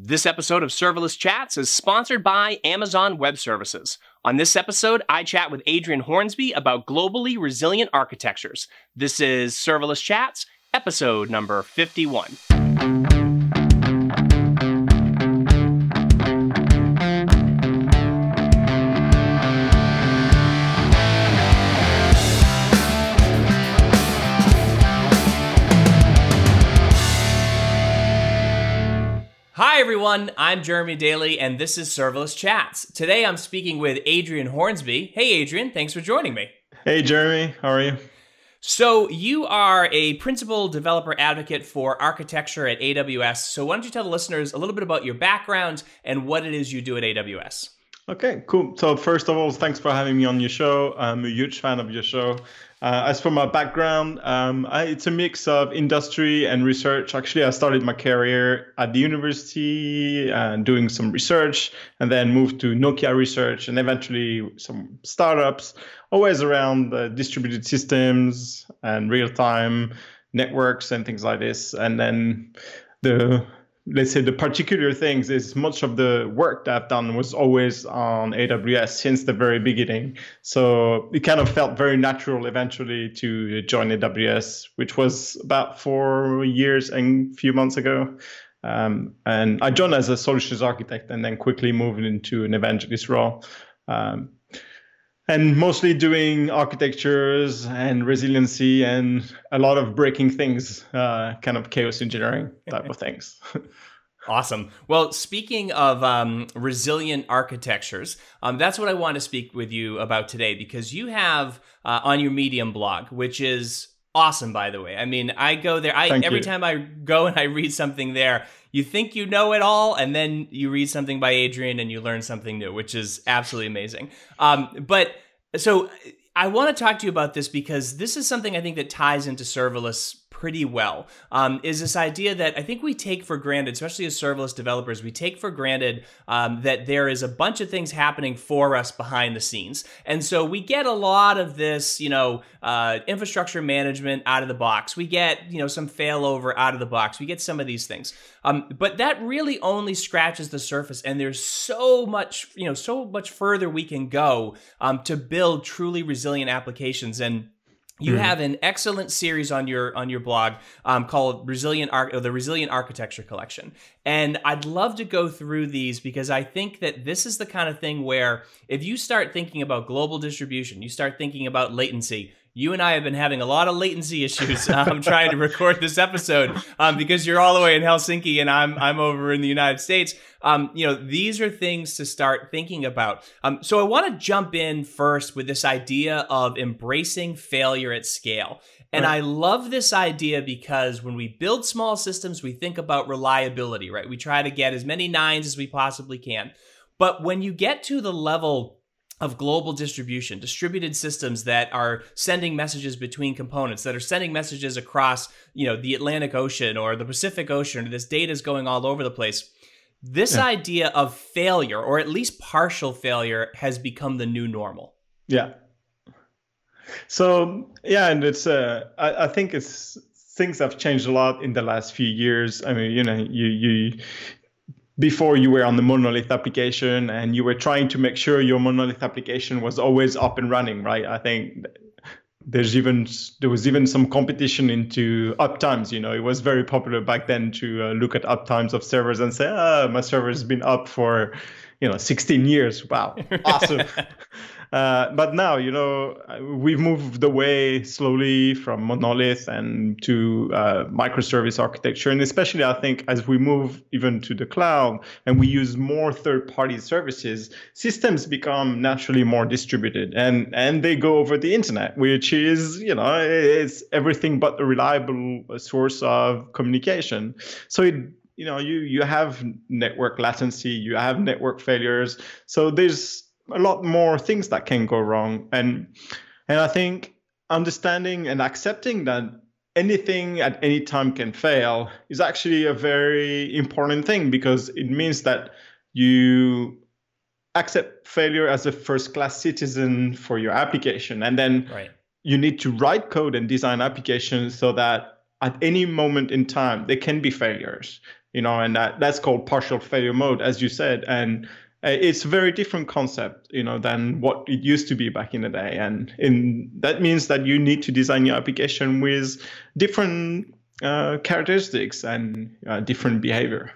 This episode of Serverless Chats is sponsored by Amazon Web Services. On this episode, I chat with Adrian Hornsby about globally resilient architectures. This is Serverless Chats, episode number 51. Everyone. I'm Jeremy Daly, and this is Serverless Chats. Today I'm speaking with Adrian Hornsby. Hey, Adrian, thanks for joining me. Hey, Jeremy. How are you? So, you are a principal developer advocate for architecture at AWS. So, why don't you tell the listeners a little bit about your background and what it is you do at AWS? Okay, cool. So, first of all, thanks for having me on your show. I'm a huge fan of your show. Uh, as for my background, um, I, it's a mix of industry and research. Actually, I started my career at the university and doing some research, and then moved to Nokia research, and eventually some startups, always around uh, distributed systems and real-time networks and things like this. And then the let's say the particular things is much of the work that I've done was always on AWS since the very beginning. So it kind of felt very natural eventually to join AWS, which was about four years and a few months ago. Um, and I joined as a solutions architect and then quickly moved into an evangelist role. Um, and mostly doing architectures and resiliency and a lot of breaking things, uh, kind of chaos engineering type of things. Awesome. Well, speaking of um, resilient architectures, um, that's what I want to speak with you about today because you have uh, on your Medium blog, which is awesome, by the way. I mean, I go there. I every you. time I go and I read something there, you think you know it all, and then you read something by Adrian and you learn something new, which is absolutely amazing. Um, but so I want to talk to you about this because this is something I think that ties into serverless pretty well um, is this idea that I think we take for granted, especially as serverless developers, we take for granted um, that there is a bunch of things happening for us behind the scenes. And so we get a lot of this, you know, uh, infrastructure management out of the box. We get, you know, some failover out of the box. We get some of these things. Um, but that really only scratches the surface. And there's so much, you know, so much further we can go um, to build truly resilient applications. And you mm-hmm. have an excellent series on your on your blog um, called Resilient Ar- the Resilient Architecture Collection, and I'd love to go through these because I think that this is the kind of thing where if you start thinking about global distribution, you start thinking about latency, you and I have been having a lot of latency issues. I'm trying to record this episode um, because you're all the way in Helsinki and I'm I'm over in the United States. Um, you know, these are things to start thinking about. Um, so I want to jump in first with this idea of embracing failure at scale. And right. I love this idea because when we build small systems, we think about reliability, right? We try to get as many nines as we possibly can. But when you get to the level of global distribution, distributed systems that are sending messages between components, that are sending messages across, you know, the Atlantic Ocean or the Pacific Ocean. This data is going all over the place. This yeah. idea of failure, or at least partial failure, has become the new normal. Yeah. So yeah, and it's uh, I, I think it's things have changed a lot in the last few years. I mean, you know, you you before you were on the monolith application and you were trying to make sure your monolith application was always up and running, right? I think there's even there was even some competition into uptimes. You know, it was very popular back then to uh, look at uptimes of servers and say, "Ah, my server has been up for." You know, 16 years. Wow, awesome. Uh, but now, you know, we've moved away slowly from monolith and to uh, microservice architecture. And especially, I think, as we move even to the cloud and we use more third party services, systems become naturally more distributed and, and they go over the internet, which is, you know, it's everything but a reliable source of communication. So it you know you you have network latency you have network failures so there's a lot more things that can go wrong and and i think understanding and accepting that anything at any time can fail is actually a very important thing because it means that you accept failure as a first class citizen for your application and then right. you need to write code and design applications so that at any moment in time there can be failures you know, and that, that's called partial failure mode, as you said. And it's a very different concept, you know, than what it used to be back in the day. And in, that means that you need to design your application with different uh, characteristics and uh, different behavior.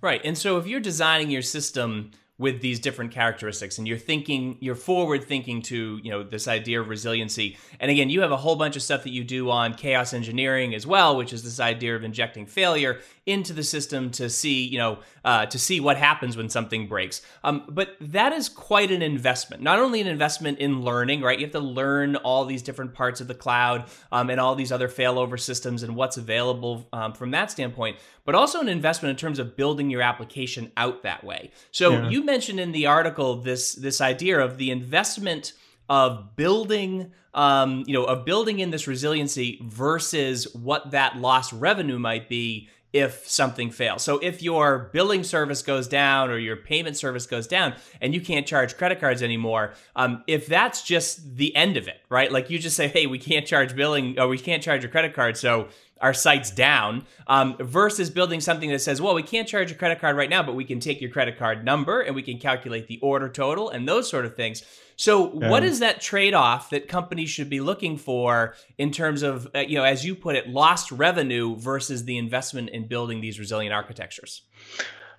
Right. And so if you're designing your system with these different characteristics and you're thinking you're forward thinking to you know this idea of resiliency and again you have a whole bunch of stuff that you do on chaos engineering as well which is this idea of injecting failure into the system to see, you know, uh, to see what happens when something breaks. Um, but that is quite an investment. Not only an investment in learning, right? You have to learn all these different parts of the cloud um, and all these other failover systems and what's available um, from that standpoint, but also an investment in terms of building your application out that way. So yeah. you mentioned in the article this this idea of the investment of building um, you know of building in this resiliency versus what that lost revenue might be if something fails. So if your billing service goes down or your payment service goes down and you can't charge credit cards anymore, um, if that's just the end of it, right? Like you just say, hey, we can't charge billing or we can't charge your credit card, so our site's down, um, versus building something that says, well, we can't charge your credit card right now, but we can take your credit card number and we can calculate the order total and those sort of things. So, yeah. what is that trade off that companies should be looking for in terms of, uh, you know, as you put it, lost revenue versus the investment in building these resilient architectures?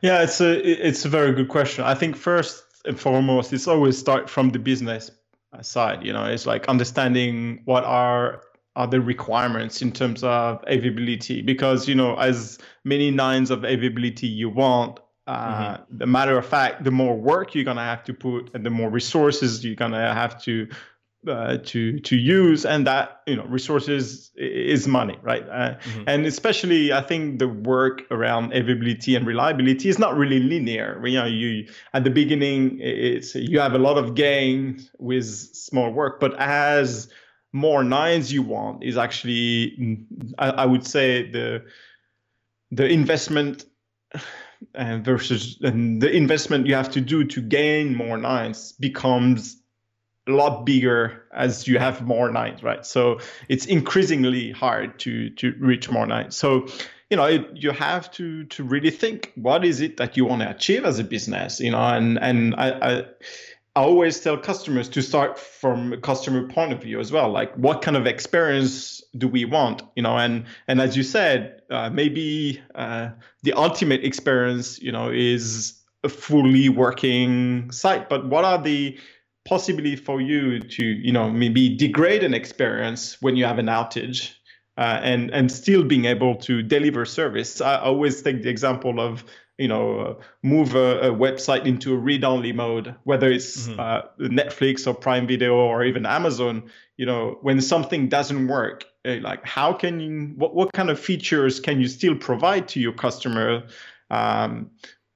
Yeah, it's a it's a very good question. I think first and foremost, it's always start from the business side. You know, it's like understanding what are are the requirements in terms of availability because you know as many nines of availability you want uh, mm-hmm. the matter of fact, the more work you're gonna have to put, and the more resources you're gonna have to uh, to to use, and that you know resources is money, right? Uh, mm-hmm. And especially, I think the work around availability and reliability is not really linear. You know, you at the beginning, it's you have a lot of gain with small work, but as more nines you want is actually, I, I would say the the investment and versus and the investment you have to do to gain more nines becomes a lot bigger as you have more nines, right? So it's increasingly hard to to reach more nines. So you know it, you have to to really think what is it that you want to achieve as a business, you know, and and I, I I always tell customers to start from a customer point of view as well. Like, what kind of experience do we want? You know, and and as you said, uh, maybe uh, the ultimate experience, you know, is a fully working site. But what are the possibility for you to, you know, maybe degrade an experience when you have an outage? Uh, and and still being able to deliver service. I always take the example of you know uh, move a, a, website into a read-only mode whether it's mm-hmm. uh, netflix or prime video or even amazon you know when something doesn't work eh, like how can you what, what kind of features can you still provide to your customer um,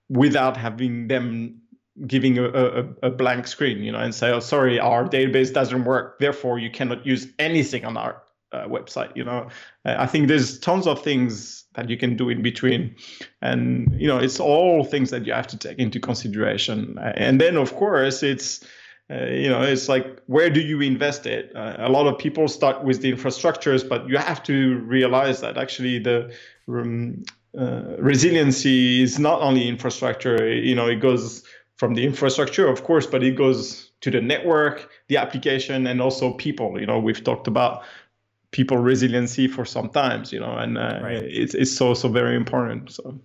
without having them giving a, a, a, blank screen you know and say oh sorry our database doesn't work therefore you cannot use anything on our uh, website you know i think there's tons of things that you can do in between. And you know it's all things that you have to take into consideration. And then of course it's uh, you know it's like where do you invest it? Uh, a lot of people start with the infrastructures but you have to realize that actually the um, uh, resiliency is not only infrastructure. You know it goes from the infrastructure of course but it goes to the network the application and also people. You know we've talked about people resiliency for some times, you know, and uh, right. it's it's so so very important. So.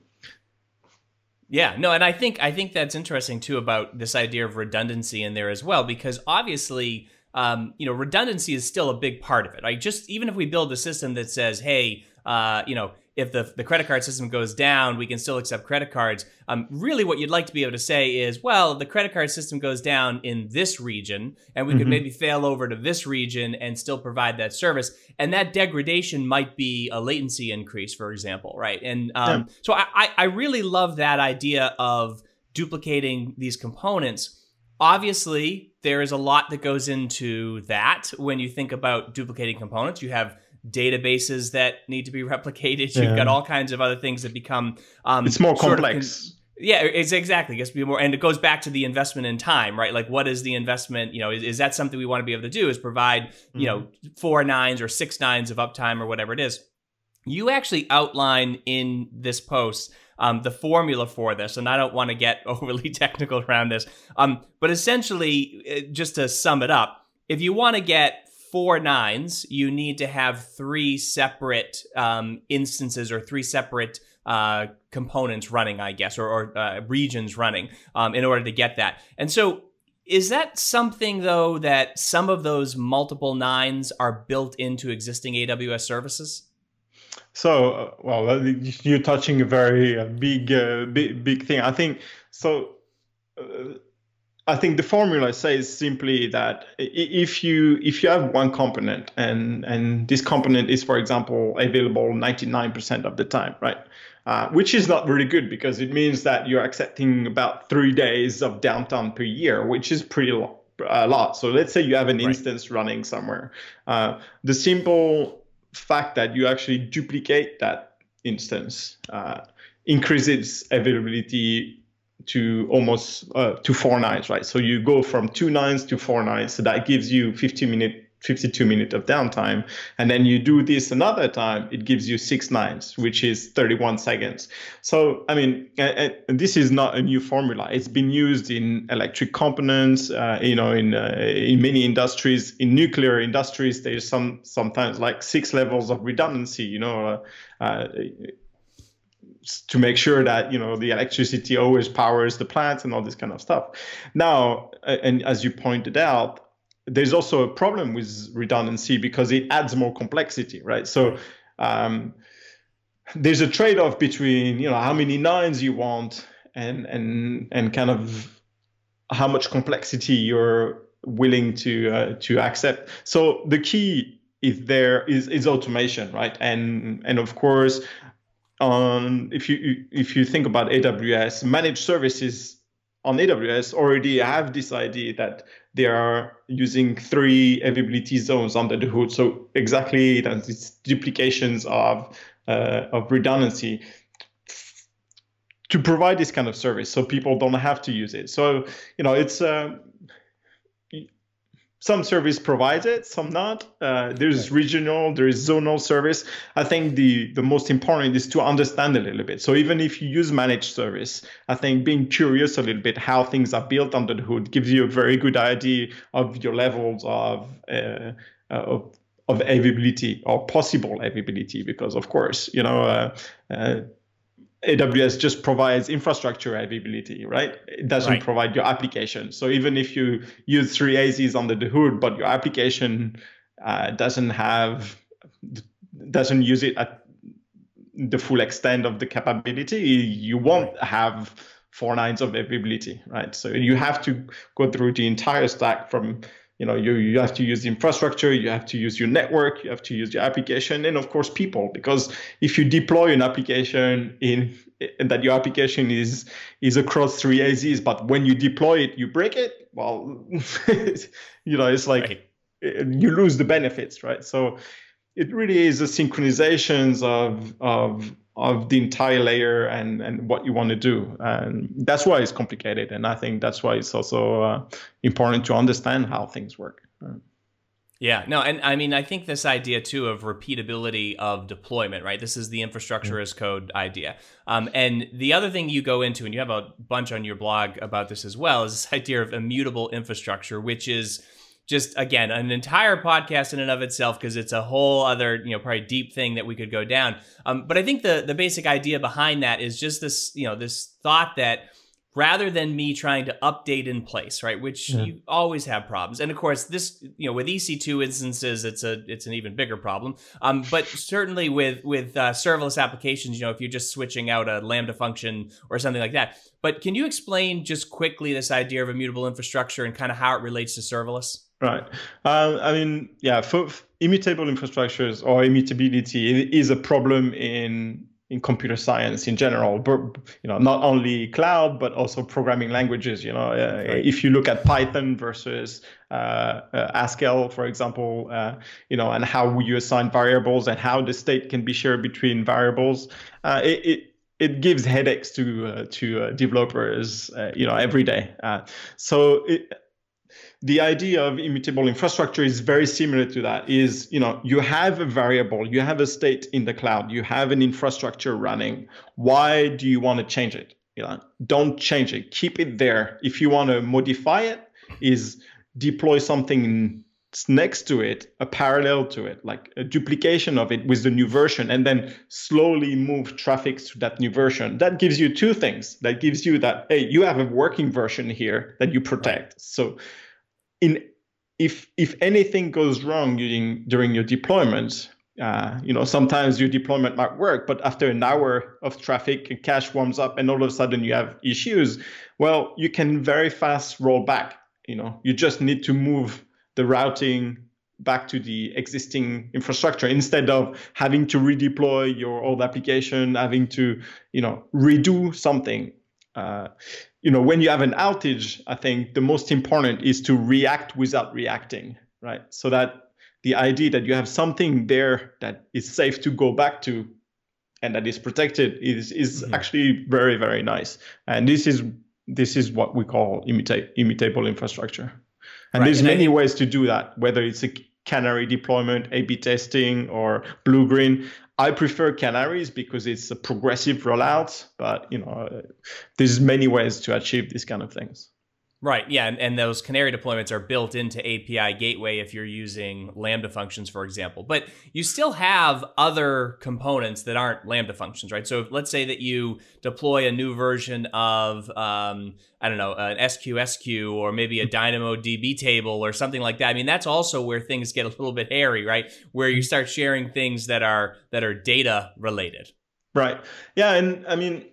Yeah, no, and I think I think that's interesting too about this idea of redundancy in there as well, because obviously, um, you know, redundancy is still a big part of it. Right? Just even if we build a system that says, hey, uh, you know, if the, the credit card system goes down, we can still accept credit cards. Um, really, what you'd like to be able to say is, well, the credit card system goes down in this region, and we mm-hmm. could maybe fail over to this region and still provide that service. And that degradation might be a latency increase, for example, right? And um, yeah. so I, I really love that idea of duplicating these components. Obviously, there is a lot that goes into that when you think about duplicating components. You have databases that need to be replicated. You've got all kinds of other things that become um, it's more complex. Con- yeah, it's exactly. It be more, and it goes back to the investment in time, right? Like, what is the investment? You know, is, is that something we want to be able to do? Is provide, you mm-hmm. know, four nines or six nines of uptime or whatever it is. You actually outline in this post um, the formula for this, and I don't want to get overly technical around this. Um, but essentially, just to sum it up, if you want to get four nines, you need to have three separate um, instances or three separate uh, components running, I guess, or, or uh, regions running um, in order to get that. And so, is that something though that some of those multiple nines are built into existing AWS services? So, uh, well, uh, you're touching a very uh, big, uh, big, big thing. I think so. Uh, I think the formula says simply that if you if you have one component and and this component is, for example, available 99% of the time, right? Uh, which is not really good because it means that you're accepting about three days of downtime per year, which is pretty lo- a lot. So let's say you have an right. instance running somewhere. Uh, the simple fact that you actually duplicate that instance uh, increases availability to almost uh, to four nines, right? So you go from two nines to four nines. So that gives you 50 minute, 52 minutes of downtime. And then you do this another time, it gives you six nines, which is 31 seconds. So, I mean, this is not a new formula. It's been used in electric components, uh, you know, in uh, in many industries. In nuclear industries, there's some sometimes like six levels of redundancy, you know. To make sure that you know the electricity always powers the plants and all this kind of stuff. Now, and as you pointed out, there's also a problem with redundancy because it adds more complexity, right? So um, there's a trade-off between you know how many nines you want and and and kind of how much complexity you're willing to uh, to accept. So the key is there is is automation, right? And and of course on if you if you think about AWS, managed services on AWS already have this idea that they are using three availability zones under the hood. So exactly that it's duplications of uh, of redundancy to provide this kind of service, so people don't have to use it. So you know it's. Uh, some service provides it, some not. Uh, there's regional, there is zonal service. I think the the most important is to understand a little bit. So even if you use managed service, I think being curious a little bit how things are built under the hood gives you a very good idea of your levels of uh, of, of availability or possible availability. Because of course, you know. Uh, uh AWS just provides infrastructure availability, right? It doesn't right. provide your application. So even if you use three AZs under the hood, but your application uh, doesn't have doesn't use it at the full extent of the capability, you won't right. have four nines of availability, right? So you have to go through the entire stack from you know you, you have to use the infrastructure you have to use your network you have to use your application and of course people because if you deploy an application in that your application is is across three azs but when you deploy it you break it well you know it's like right. Eh, you lose the benefits right so it really is a synchronizations of of of the entire layer and and what you want to do. And that's why it's complicated and i think that's why it's also uh, important to understand how things work. Yeah no and i mean i think this idea too of repeatability of deployment right? This is the infrastructure as code idea. Um, and the other thing you go into and you have a bunch on your blog about this as well is this idea of immutable infrastructure which is just again an entire podcast in and of itself because it's a whole other you know probably deep thing that we could go down um, but i think the the basic idea behind that is just this you know this thought that rather than me trying to update in place, right? Which yeah. you always have problems. And of course, this, you know, with EC2 instances, it's a it's an even bigger problem. Um, but certainly with with uh, serverless applications, you know, if you're just switching out a Lambda function or something like that. But can you explain just quickly this idea of immutable infrastructure and kind of how it relates to serverless? Right. Um, I mean, yeah, for, for immutable infrastructures or immutability is a problem in in computer science in general but you know not only cloud but also programming languages you know uh, right. if you look at python versus uh, uh, haskell for example uh, you know and how you assign variables and how the state can be shared between variables uh, it, it it gives headaches to uh, to developers you know every day so it, the idea of immutable infrastructure is very similar to that is you know you have a variable you have a state in the cloud you have an infrastructure running. Why do you want to change it you know don't change it. Keep it there. If you want to modify it is deploy something next to it a parallel to it like a duplication of it with the new version and then slowly move traffic to that new version. That gives you two things. That gives you that hey you have a working version here that you protect. So in if if anything goes wrong during during your deployment uh, you know sometimes your deployment might work but after an hour of traffic cache warms up and all of a sudden you have issues well you can very fast roll back you know. You just need to move the routing back to the existing infrastructure instead of having to redeploy your old application having to you know redo something. Uh, you know when you have an outage i think the most important is to react without reacting right so that the idea that you have something there that is safe to go back to and that is protected is is mm-hmm. actually very very nice and this is this is what we call immuta- immutable infrastructure and right. there's and many I, ways to do that, whether it's a canary deployment, A/B testing, or blue green. I prefer canaries because it's a progressive rollout, but you know, uh, there's many ways to achieve these kind of things. Right. Yeah. And, and those Canary deployments are built into API Gateway if you're using Lambda functions, for example. But you still have other components that aren't Lambda functions, right? So let's say that you deploy a new version of, um, I don't know, an SQS queue or maybe a DynamoDB table or something like that. I mean, that's also where things get a little bit hairy, right? Where you start sharing things that are that are data related. Right. Yeah. And I mean,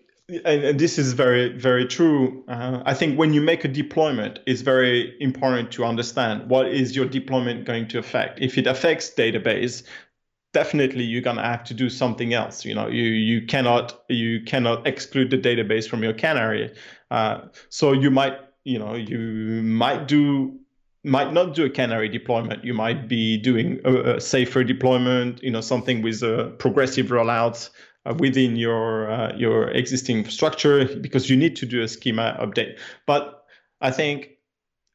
and this is very very true uh, i think when you make a deployment it's very important to understand what is your deployment going to affect. If it affects database definitely you're going to have to do something else you know you you cannot you cannot exclude the database from your canary uh, so you might you know you might do might not do a canary deployment. You might be doing a, a safer deployment you know something with a progressive rollout uh, within your uh, your existing infrastructure because you need to do a schema update. But I think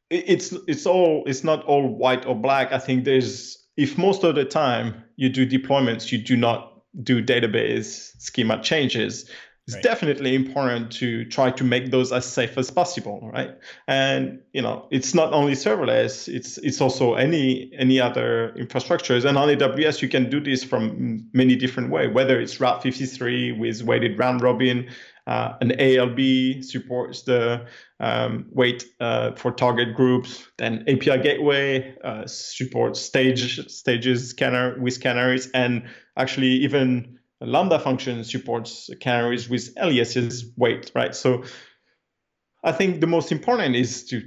it's it's all it's not all white or black. I think there's if most of the time you do deployments, you do not do database schema changes, it's right. definitely important to try to make those as safe as possible right and you know it's not only serverless it's it's also any any other infrastructures and on aws you can do this from many different way whether it's route 53 with weighted round robin uh, an alb supports the um, wait uh, for target groups then api gateway uh, supports stage stages scanner with canaries and actually even Lambda function supports canaries with aliases weight, right? So I think the most important is to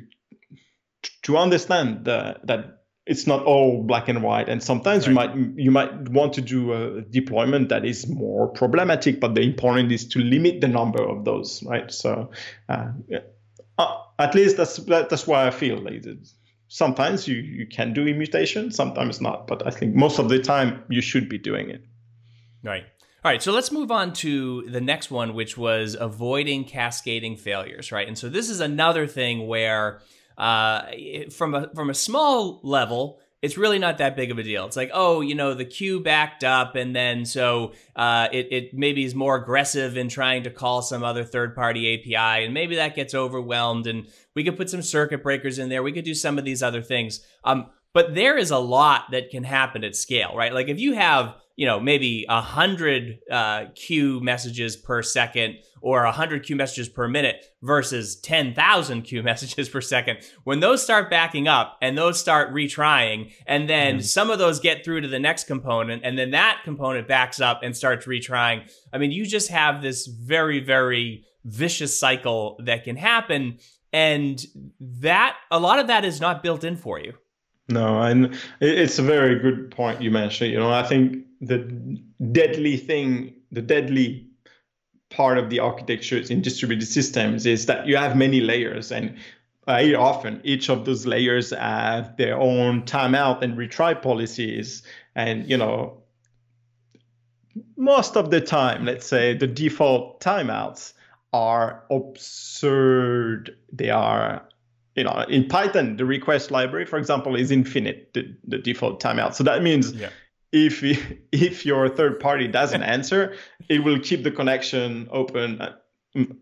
to understand the, that it's not all black and white, and sometimes right. you might you might want to do a deployment that is more problematic, but the important is to limit the number of those, right? So uh, uh, at least that's that's why I feel like sometimes you you can do immutation, sometimes not, but I think most of the time you should be doing it. Right. All right, so let's move on to the next one, which was avoiding cascading failures, right? And so this is another thing where, uh, from a from a small level, it's really not that big of a deal. It's like, oh, you know, the queue backed up, and then so uh, it, it maybe is more aggressive in trying to call some other third party API, and maybe that gets overwhelmed, and we could put some circuit breakers in there. We could do some of these other things. Um, but there is a lot that can happen at scale, right? Like if you have you know maybe a hundred uh, queue messages per second or a hundred queue messages per minute versus ten thousand queue messages per second. When those start backing up and those start retrying, and then mm. some of those get through to the next component, and then that component backs up and starts retrying. I mean, you just have this very very vicious cycle that can happen, and that a lot of that is not built in for you. No, and it's a very good point you mentioned. You know, I think the deadly thing, the deadly part of the architectures in distributed systems is that you have many layers and very often each of those layers have their own timeout and retry policies and you know most of the time let's say the default timeouts are absurd they are you know, in Python, the request library, for example, is infinite, the, the default timeout. So that means yeah. If if your third party doesn't answer, it will keep the connection open uh,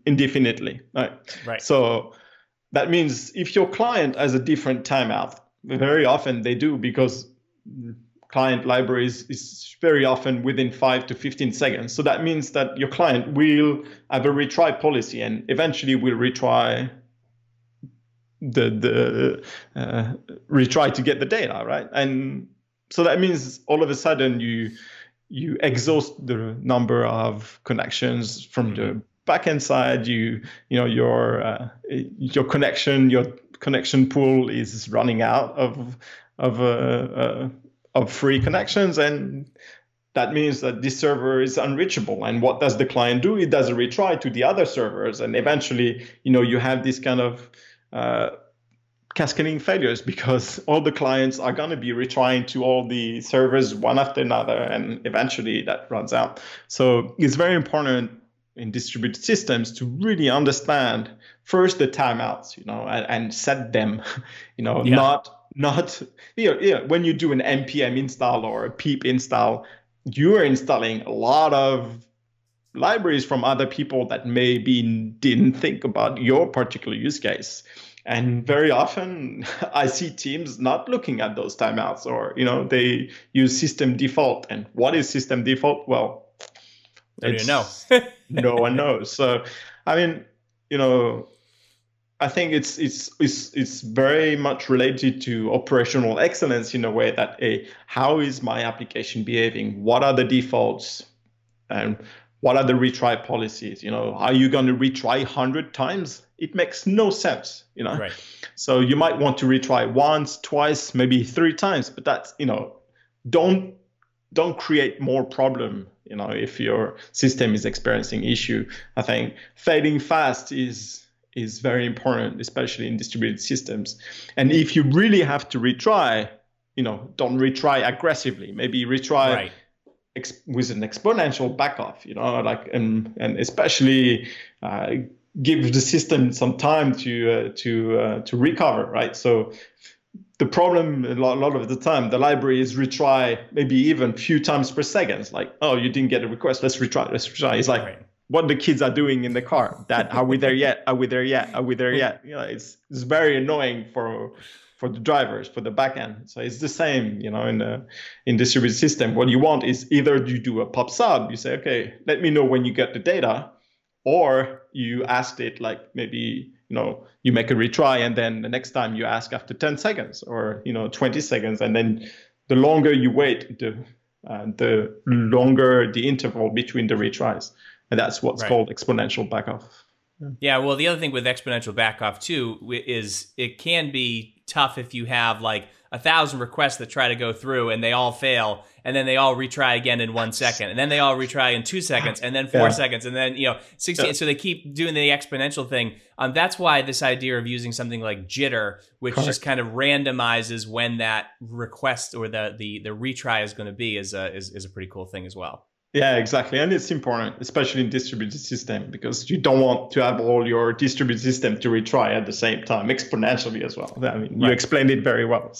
indefinitely. Right. Right. So that means if your client has a different timeout, very often they do because client libraries is very often within 5 to 15 seconds. So that means that your client will have a retry policy and eventually will retry the the uh, retry to get the data, right? And so that means all of a sudden you you exhaust the number of connections from mm-hmm. the backend side. You you know your uh, your connection your connection pool is running out of of uh, uh, of free connections and that means that this server is unreachable and what does the client do it does a retry to the other servers and eventually you know you have this kind of uh, cascading failures because all the clients are going to be retrying to all the servers one after another and eventually that runs out so it's very important in distributed systems to really understand first the timeouts you know and, and set them you know yeah. not not you know, yeah, when you do an npm install or a pip install you are installing a lot of libraries from other people that maybe didn't think about your particular use case and very often i see teams not looking at those timeouts or you know they use system default and what is system default well do you know no one knows so i mean you know I think it's it's it's it's very much related to operational excellence in a way that a how is my application behaving? What are the defaults? And what are the retry policies? You know, are you going to retry hundred times? It makes no sense. You know, right. so you might want to retry once, twice, maybe three times, but that's you know, don't don't create more problem. You know, if your system is experiencing issue, I think failing fast is is very important, especially in distributed systems. And if you really have to retry, you know, don't retry aggressively. Maybe retry right. ex- with an exponential backoff. You know, like and and especially uh, give the system some time to uh, to uh, to recover. Right. So the problem a lot, a lot, of the time the library is retry maybe even few times per second. It's like, oh, you didn't get a request. Let's retry. Let's retry. It's like. What the kids are doing in the car. That are we there yet? Are we there yet? Are we there yet? You know, it's it's very annoying for for the drivers for the backend. So it's the same, you know, in the in distributed system. What you want is either you do a pub sub, you say, okay, let me know when you get the data, or you asked it like maybe you know you make a retry and then the next time you ask after 10 seconds or you know 20 seconds and then the longer you wait the uh, the longer the interval between the retries and that's what's right. called exponential backoff. Yeah. yeah, well, the other thing with exponential backoff too is it can be tough if you have like a thousand requests that try to go through and they all fail and then they all retry again in one second and then they all retry in two seconds and then four yeah. seconds and then you know 16 yeah. so they keep doing the exponential thing um, that's why this idea of using something like jitter which Correct. just kind of randomizes when that request or the the, the retry is going to be is a, is, is a pretty cool thing as well yeah, exactly. And it's important, especially in distributed system, because you don't want to have all your distributed system to retry at the same time exponentially as well. I mean, you explained it very well.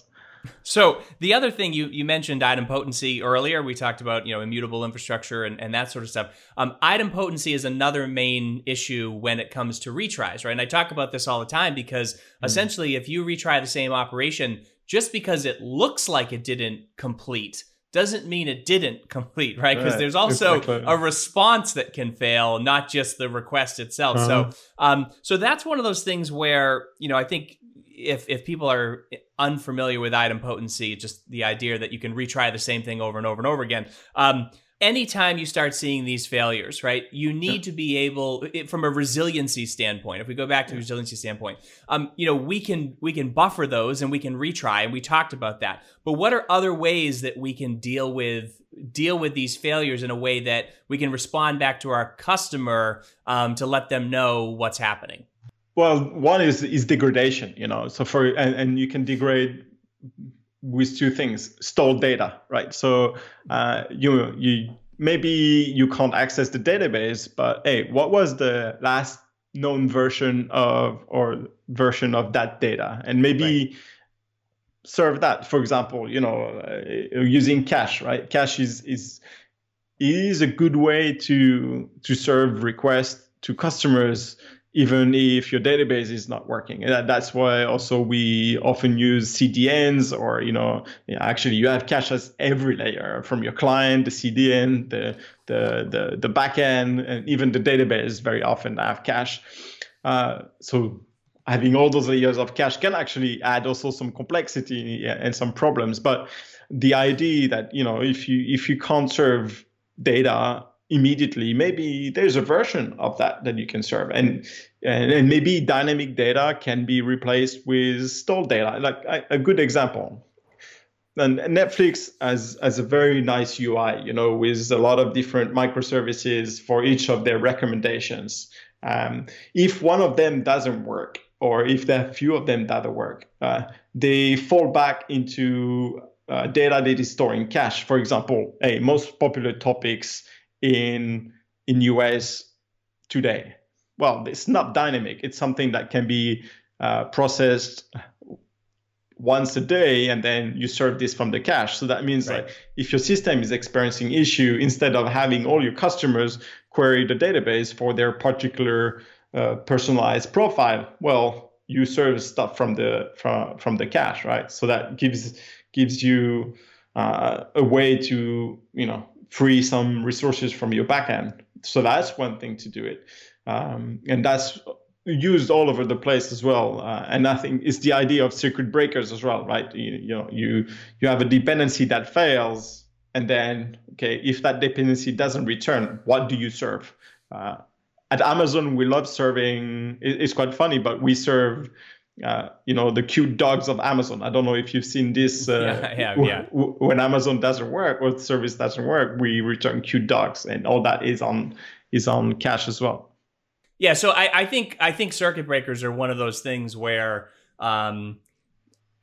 So the other thing you, you mentioned idempotency earlier. We talked about you know immutable infrastructure and, and that sort of stuff. Um, idempotency is another main issue when it comes to retries, right? And I talk about this all the time because mm. essentially, if you retry the same operation, just because it looks like it didn't complete doesn't mean it didn't complete, right? Because right. there's also exactly. a response that can fail, not just the request itself. Uh-huh. So, um, so that's one of those things where you know I think if if people are unfamiliar with idempotency, just the idea that you can retry the same thing over and over and over again. Um, anytime you start seeing these failures, right, you need to be able, from a resiliency standpoint. If we go back to yeah. resiliency standpoint, um, you know, we can we can buffer those and we can retry, and we talked about that. But what are other ways that we can deal with deal with these failures in a way that we can respond back to our customer um, to let them know what's happening? Well, one is is degradation. You know, so for and, and you can degrade with two things stored data right so uh, you you maybe you can't access the database but hey what was the last known version of or version of that data and maybe right. serve that for example you know uh, using cache right cache is is is a good way to to serve requests to customers even if your database is not working. And that's why also we often use CDNs or, you know, actually you have caches every layer from your client, the CDN, the, the, the, the backend, and even the database very often have cache. Uh, so having all those layers of cache can actually add also some complexity and some problems. But the idea that, you know, if you, if you can't serve data immediately. Maybe there's a version of that that you can serve. And and, and maybe dynamic data can be replaced with stored data. Like a, a good example and netflix has, has a very nice ui you know with a lot of different microservices for each of their recommendations. Um, if one of them doesn't work or if there are few of them that work uh, they fall back into uh, data that is stored in cache. For example a most popular topics in in US today? Well, it's not dynamic. It's something that can be uh, processed once a day and then you serve this from the cache so that means right. like if your system is experiencing issue instead of having all your customers query the database for their particular uh, personalized profile well you serve stuff from the from from the cache right so that gives gives you uh, a way to you know free some resources from your backend. So that's one thing to do it. Um, and that's used all over the place as well. Uh, and I think it's the idea of circuit breakers as well, right? You, you know, you you have a dependency that fails, and then okay, if that dependency doesn't return, what do you serve? Uh, at Amazon, we love serving. It's quite funny, but we serve uh, you know the cute dogs of Amazon. I don't know if you've seen this. Uh, yeah, yeah, yeah. W- when Amazon doesn't work or the service doesn't work, we return cute dogs, and all that is on is on cache as well. Yeah, so I, I think I think circuit breakers are one of those things where um,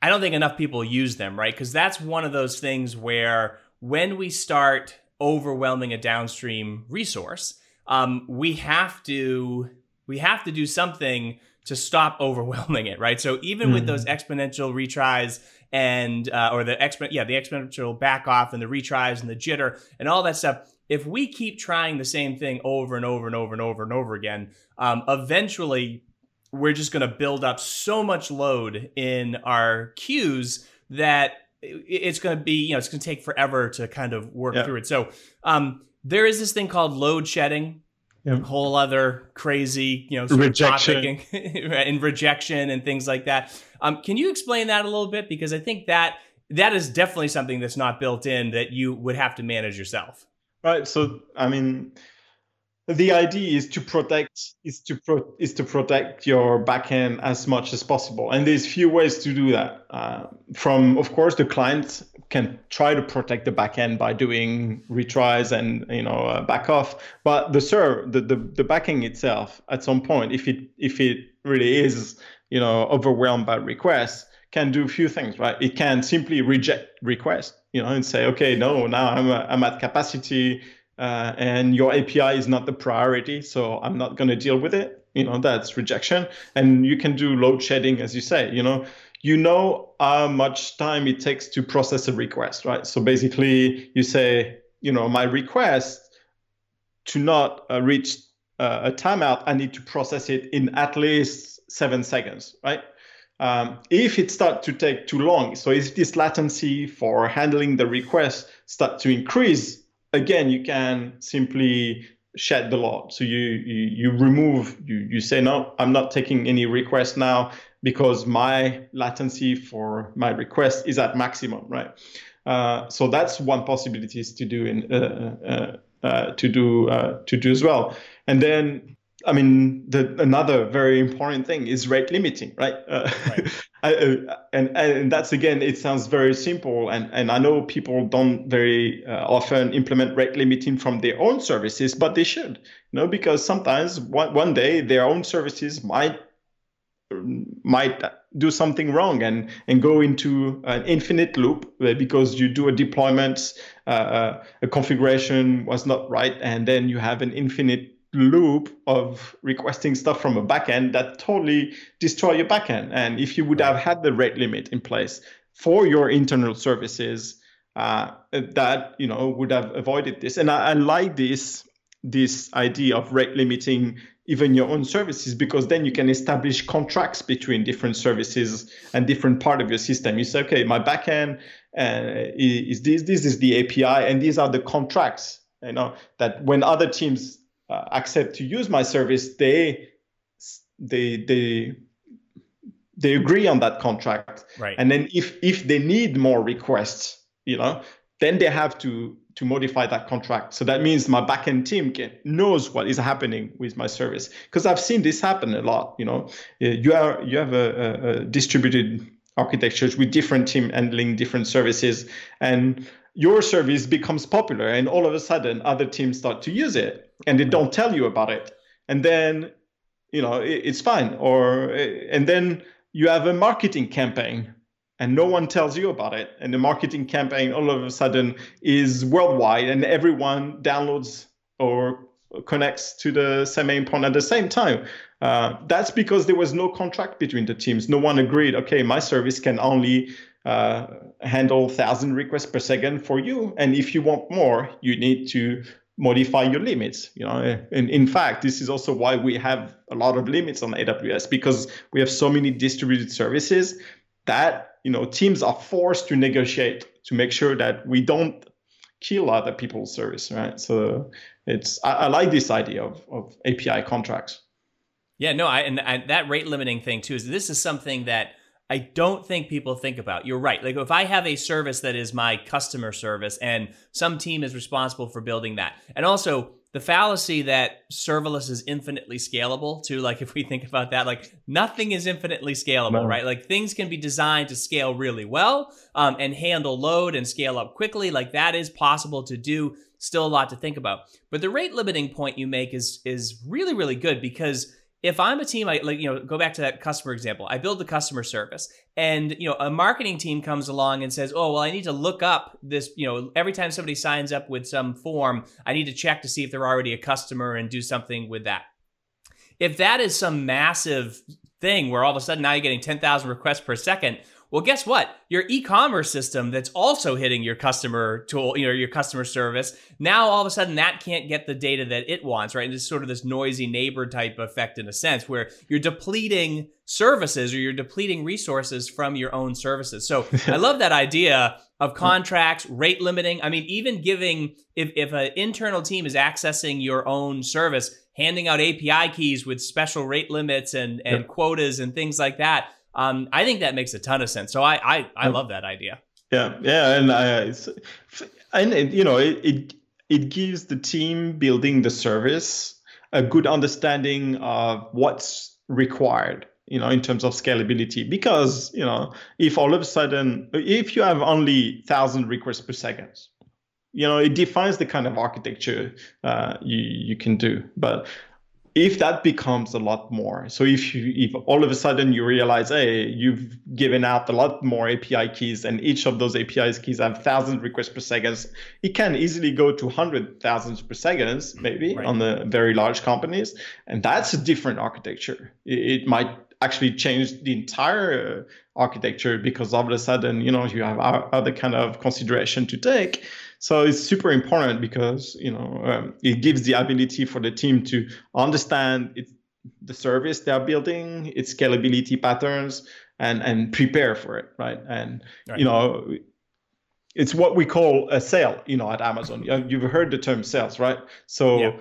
I don't think enough people use them, right? Because that's one of those things where when we start overwhelming a downstream resource, um, we have to we have to do something to stop overwhelming it, right? So even mm-hmm. with those mm-hmm. exponential retries and uh, or the exponent, yeah, the exponential back off and the retries and the jitter and all that stuff. If we keep trying the same thing over and over and over and over and over again, um, eventually we're just going to build up so much load in our queues that it's going to be, you know, it's going to take forever to kind of work through it. So um, there is this thing called load shedding Yep. whole other crazy, you know, rejection and, and, rejection and things like that. Um, can you explain that a little bit? Because I think that that is definitely something that's not built in that you would have to manage yourself. Right. So, I mean, the idea is to protect is to pro, is to protect your backend as much as possible. And there's few ways to do that. Uh, from of course the client can try to protect the backend by doing retries and you know uh, back off. But the server the, the the backend itself at some point if it if it really is you know overwhelmed by requests can do a few things right? It can simply reject requests you know and say okay no now i'm, a, I'm at capacity uh, and your API is not the priority, so I'm not going to deal with it. You know, that's rejection. And you can do load shedding, as you say. You know, you know how much time it takes to process a request, right? So basically, you say, you know, my request to not uh, reach uh, a timeout, I need to process it in at least seven seconds, right? Um, if it starts to take too long, so if this latency for handling the request start to increase, again, you can simply shed the load. So you, you, you remove, you, you say, no, I'm not taking any request now because my latency for my request is at maximum, right? Uh, so that's one possibility is to do in, uh, uh, uh to do uh, to do as well. And then I mean, the, another very important thing is rate limiting, right? Uh, right. I, uh, and, and that's again, it sounds very simple, and, and I know people don't very uh, often implement rate limiting from their own services, but they should, you know, because sometimes one, one day their own services might might do something wrong and and go into an infinite loop because you do a deployment, uh, uh, a configuration was not right, and then you have an infinite loop of requesting stuff from a backend that totally destroy your backend. And if you would have had the rate limit in place for your internal services, uh, that you know would have avoided this. And I, I like this this idea of rate limiting even your own services because then you can establish contracts between different services and different part of your system. You say, okay, my backend uh, is this, this is the API, and these are the contracts. You know that when other teams uh, accept to use my service, they they they they agree on that contract. Right. And then if if they need more requests, you know, then they have to to modify that contract. So that means my backend team can, knows what is happening with my service because I've seen this happen a lot. You know, you are you have a, a distributed architectures with different team handling different services, and your service becomes popular, and all of a sudden other teams start to use it, and they don't tell you about it, and then you know it, it's fine, or and then you have a marketing campaign and no one tells you about it. And the marketing campaign all of a sudden is worldwide and everyone downloads or connects to the same endpoint at the same time. Uh, that's because there was no contract between the teams. No one agreed, okay, my service can only uh, handle 1,000 requests per second for you. And if you want more, you need to modify your limits you know? And in fact this is also why we have a lot of limits on aws because we have so many distributed services that you know teams are forced to negotiate to make sure that we don't kill other people's service right? So it's i, I like this idea of, of api contracts. Yeah no i and, and that rate limiting thing too is this is something that I don't think people think about. You're right. Like if I have a service that is my customer service and some team is responsible for building that. And also the fallacy that serverless is infinitely scalable to like if we think about that like nothing is infinitely scalable no. right like things can be designed to scale really well um, and handle load and scale up quickly like that is possible to do still a lot to think about but the rate limiting point you make is is really really good because if I'm a team, I like you know go back to that customer example. I build the customer service, and you know a marketing team comes along and says, "Oh, well, I need to look up this. You know, every time somebody signs up with some form, I need to check to see if they're already a customer and do something with that." If that is some massive thing where all of a sudden now you're getting 10,000 requests per second, well, guess what? Your e-commerce system that's also hitting your customer tool, you know, your customer service. Now all of a sudden that can't get the data that it wants, right? And it's sort of this noisy neighbor type effect in a sense where you're depleting services or you're depleting resources from your own services. So I love that idea of contracts, rate limiting. I mean, even giving if, if an internal team is accessing your own service, handing out API keys with special rate limits and, and yep. quotas and things like that um, I think that makes a ton of sense. So I I, I love that idea. Yeah, yeah, and I, and it, you know it, it it gives the team building the service a good understanding of what's required you know in terms of scalability because you know if all of a sudden if you have only 1000 requests per second you know it defines the kind of architecture uh, you you can do but if that becomes a lot more so if you if all of a sudden you realize hey you've given out a lot more api keys and each of those api keys have 1000 requests per second it can easily go to hundred thousands per second mm, maybe right. on the very large companies. And that's a different architecture. It, it might actually change the entire uh, architecture because all of a sudden you know you have other kind of consideration to take so it's super important because you know um, it gives the ability for the team to understand it, the service they are building, its scalability patterns, and and prepare for it, right? And right. you know, it's what we call a cell. You know, at Amazon, you've heard the term cells, right? So. Yeah.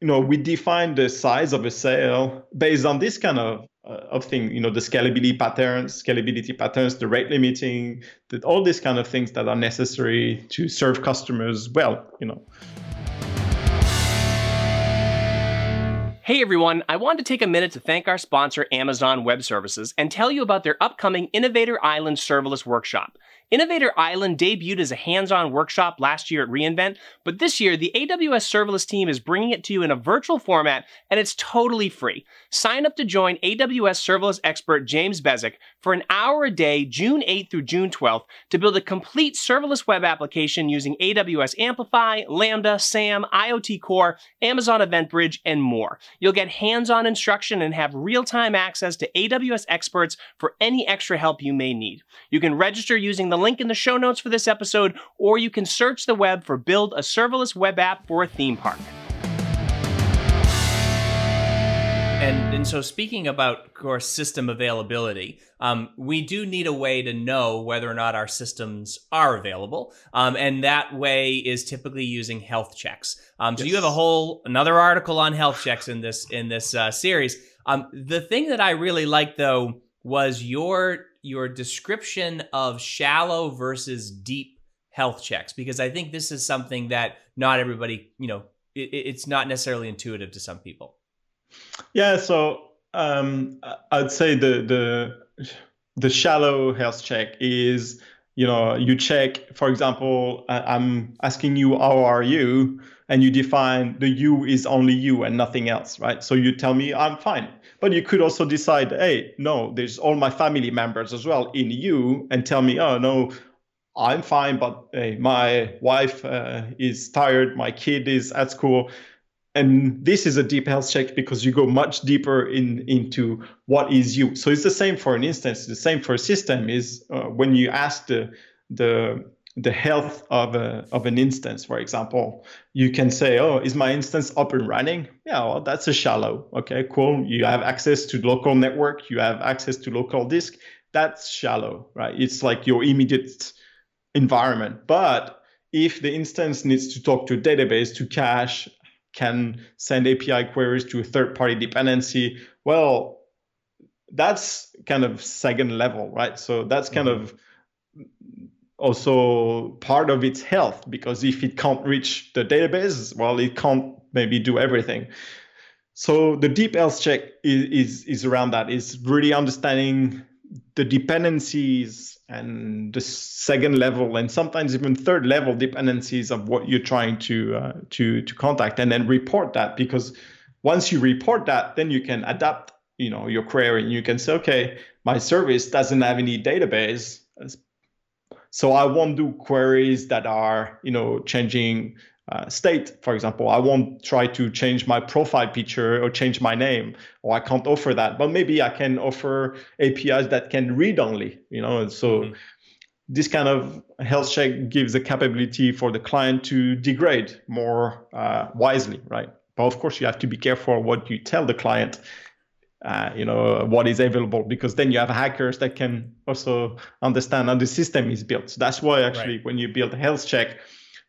You know, we define the size of a cell based on this kind of uh, of thing you know, the scalability patterns, scalability patterns, the rate limiting, the, all these kind of things that are necessary to serve customers well, you know. Hey everyone, I wanted to take a minute to thank our sponsor, Amazon Web Services, and tell you about their upcoming Innovator Island Serverless Workshop. Innovator Island debuted as a hands on workshop last year at reInvent, but this year the AWS serverless team is bringing it to you in a virtual format and it's totally free. Sign up to join AWS serverless expert James Beswick for an hour a day, June 8th through June 12th, to build a complete serverless web application using AWS Amplify, Lambda, SAM, IoT Core, Amazon EventBridge, and more. You'll get hands on instruction and have real time access to AWS experts for any extra help you may need. You can register using the link in the show notes for this episode, or you can search the web for Build a Serverless Web App for a Theme Park. And, and so, speaking about, of course, system availability, um, we do need a way to know whether or not our systems are available. Um, and that way is typically using health checks. Um, so, yes. you have a whole another article on health checks in this in this uh, series. Um, the thing that I really liked, though, was your your description of shallow versus deep health checks, because I think this is something that not everybody, you know, it, it's not necessarily intuitive to some people. Yeah, so um, I'd say the the the shallow health check is you know you check for example i'm asking you how are you and you define the you is only you and nothing else right? So you tell me i'm fine. But you could also decide hey no there's all my family members as well in you and tell me oh no i'm fine but hey, my wife uh, is tired my kid is at school. And this is a deep health check because you go much deeper in into what is you. So it's the same for an instance. The same for a system is uh, when you ask the the the health of a, of an instance for example you can say oh is my instance up and running yeah well that's a shallow okay cool you have access to local network you have access to local disk that's shallow right it's like your immediate environment but if the instance needs to talk to a database to cache can send API queries to a third party dependency. Well, that's kind of second level, right? So that's kind mm-hmm. of also part of its health because if it can't reach the database, well, it can't maybe do everything. So the deep health check is, is, is around that, is really understanding the dependencies and the second level and sometimes even third level dependencies of what you're trying to uh, to to contact and then report that because once you report that then you can adapt you know your query and you can say okay my service doesn't have any database so i won't do queries that are you know changing uh, state, for example. I won't try to change my profile picture or change my name, or I can't offer that. But maybe I can offer APIs that can read only, you know. And so mm-hmm. this kind of health check gives the capability for the client to degrade more uh, wisely, right? But of course, you have to be careful what you tell the client. Uh, you know what is available because then you have hackers that can also understand how the system is built. So that's why actually right. when you build a health check,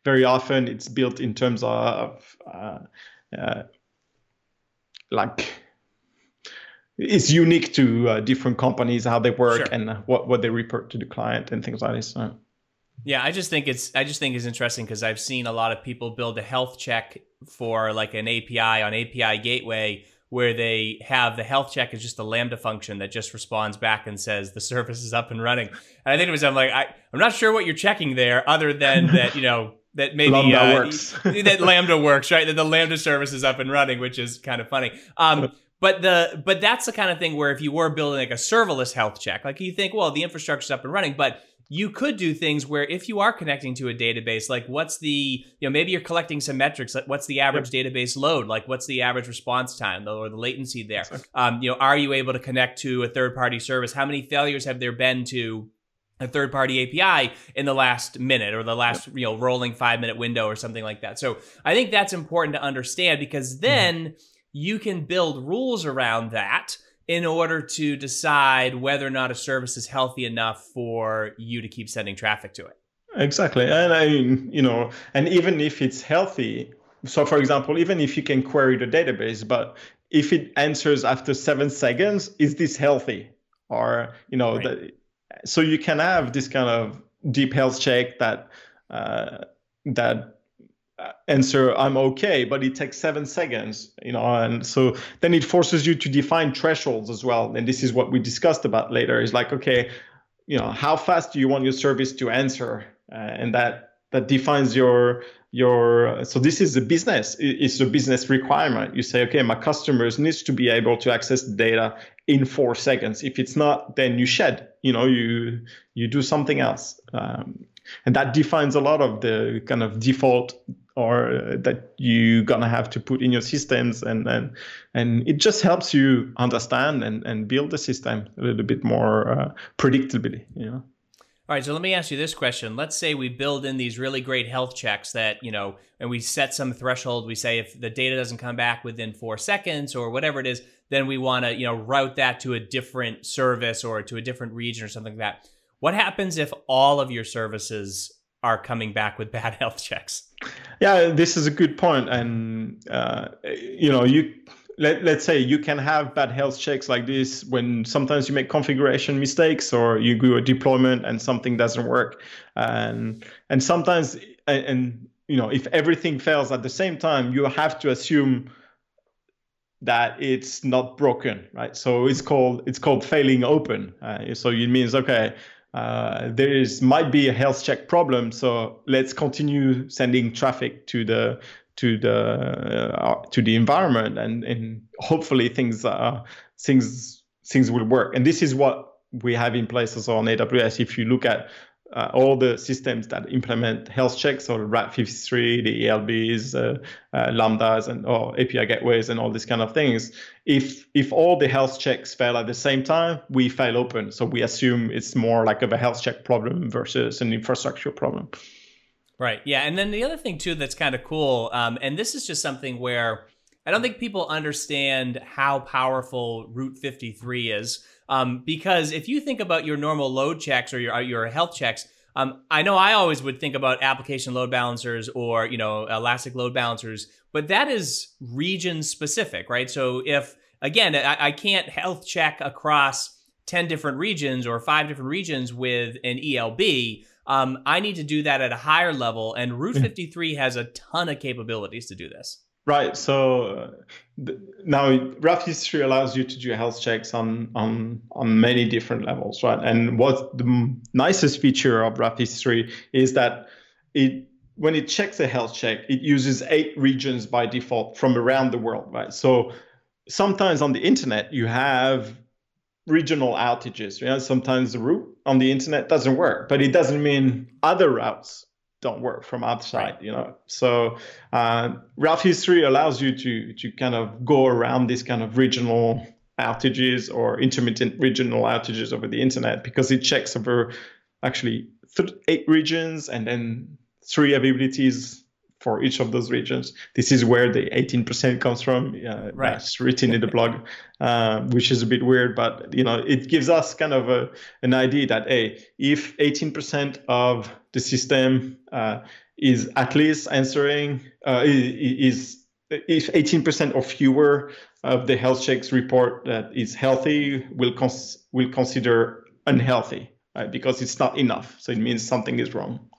very often it's built in terms of uh, uh, like it's unique to uh, different companies how they work sure. and what, what they report to the client and things like this so. yeah i just think it's i just think it's interesting because i've seen a lot of people build a health check for like an api on api gateway where they have the health check is just a lambda function that just responds back and says the service is up and running and i think it was i'm like I, i'm not sure what you're checking there other than that you know that maybe Lambda uh, works. that Lambda works, right? That the Lambda service is up and running, which is kind of funny. Um, but the but that's the kind of thing where if you were building like a serverless health check, like you think, well, the infrastructure's up and running, but you could do things where if you are connecting to a database, like what's the, you know, maybe you're collecting some metrics, like what's the average yep. database load, like what's the average response time or the latency there? Exactly. Um, you know, are you able to connect to a third party service? How many failures have there been to a third party API in the last minute or the last you know rolling 5 minute window or something like that. So I think that's important to understand because mm-hmm. then mm-hmm. you can build rules around that in order to decide whether or not a service is healthy enough for you to keep sending traffic to it. Exactly. And I mean, you know, and even if it's healthy, so for example, even if you can query the database, but if it answers after 7 seconds, is this healthy? Or, you know, right. the, so you can have this kind of deep health check that uh, that answer I'm okay, but it takes seven seconds, you know, and so then it forces you to define thresholds as well. And this is what we discussed about later. Is like, okay, you know how fast do you want your service to answer, uh, and that that defines your your so this is a business it's a business requirement you say okay my customers needs to be able to access the data in four seconds if it's not then you shed you know you you do something else um, and that defines a lot of the kind of default or uh, that you're gonna have to put in your systems and and and it just helps you understand and and build the system a little bit more uh, predictably you know all right, so let me ask you this question. Let's say we build in these really great health checks that, you know, and we set some threshold. We say if the data doesn't come back within four seconds or whatever it is, then we want to, you know, route that to a different service or to a different region or something like that. What happens if all of your services are coming back with bad health checks? Yeah, this is a good point, and uh, you know, you let, let's say you can have bad health checks like this when sometimes you make configuration mistakes or you do a deployment and something doesn't work. And and sometimes and, and you know if everything fails at the same time you have to assume that it's not broken right? So it's called it's called failing open. Uh, so it means okay uh, there is might be a health check problem so let's continue sending traffic to the to the uh, to the environment and and hopefully things uh, things things will work. And this is what we have in place also on AWS if you look at uh, all the systems that implement health checks or Route 53, the ELBs, uh, uh, lambdas, and or API gateways, and all these kind of things. If if all the health checks fail at the same time, we fail open. So we assume it's more like of a health check problem versus an infrastructure problem. Right. Yeah. And then the other thing too that's kind of cool, um, and this is just something where I don't think people understand how powerful Route 53 is, um, because if you think about your normal load checks or your your health checks. Um, I know I always would think about application load balancers or you know elastic load balancers, but that is region specific, right? So if again, I, I can't health check across 10 different regions or five different regions with an ELB um, I need to do that at a higher level, and Route 53 has a ton of capabilities to do this. Right. So uh, now Route 53 allows you to do health checks on on on many different levels, right? And what the nicest feature of Route 53 is that it when it checks a health check, it uses eight regions by default from around the world, right? So sometimes on the internet you have regional outages. You know, sometimes the route on the internet doesn't work, but it doesn't mean other routes don't work from outside. Right. You know, so uh, Route 53 allows you to to kind of go around these kind of regional outages or intermittent regional outages over the internet because it checks over actually th- eight regions and then three availabilities for each of those regions. This is where the 18% comes from. Uh, right. That's written in the blog, uh, which is a bit weird, but you know it gives us kind of a, an idea that hey, if 18% of the system uh, is at least answering uh, is if 18% or fewer of the health checks report that is healthy, will cons- will consider unhealthy right? because it's not enough. So it means something is wrong.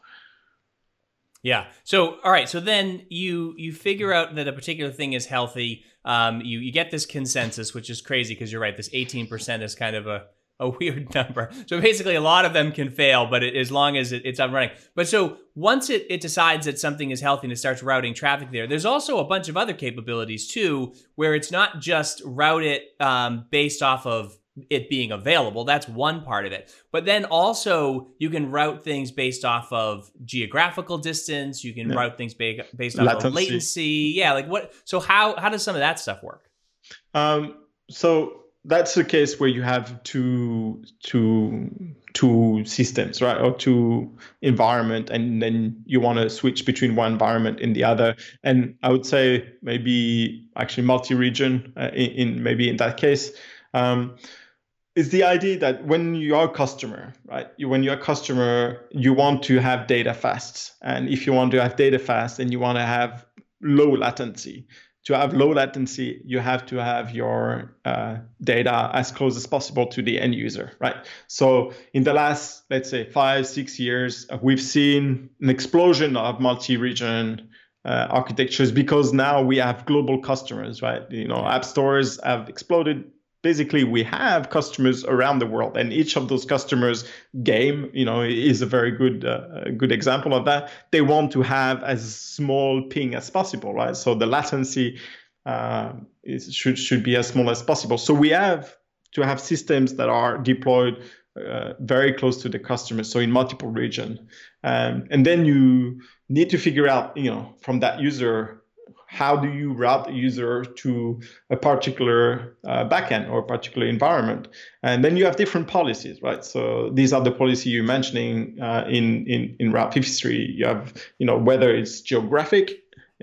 Yeah. So all right. So then you you figure out that a particular thing is healthy. Um, you you get this consensus, which is crazy because you're right. This 18% is kind of a a weird number. So basically, a lot of them can fail, but it, as long as it, it's up running. But so once it, it decides that something is healthy and it starts routing traffic there, there's also a bunch of other capabilities too, where it's not just route it um, based off of it being available. That's one part of it. But then also you can route things based off of geographical distance. You can yeah. route things ba- based off latency. of latency. Yeah, like what? So how how does some of that stuff work? Um, so that's the case where you have two two two systems, right, or two environment, and then you want to switch between one environment and the other. And I would say maybe actually multi-region uh, in, in maybe in that case. Um, is the idea that when you're a customer, right? You, when you're a customer, you want to have data fast. And if you want to have data fast and you want to have low latency, to have low latency, you have to have your uh, data as close as possible to the end user, right? So in the last, let's say, five, six years, uh, we've seen an explosion of multi-region uh, architectures because now we have global customers, right? You know, app stores have exploded basically we have customers around the world and each of those customers game you know is a very good uh, good example of that. They want to have as small ping as possible right? So the latency uh, is, should should be as small as possible. So we have to have systems that are deployed uh, very close to the customer so in multiple region. Um, and then you need to figure out you know from that user how do you route the user to a particular uh, backend or a particular environment? And then you have different policies right? So these are the policy you're mentioning uh, in, in in route 53 you have you know whether it's geographic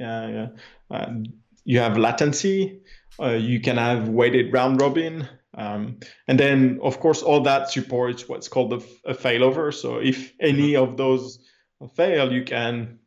uh, you have latency uh, you can have weighted round robin um, and then of course all that supports what's called a, a failover. So if any of those fail you can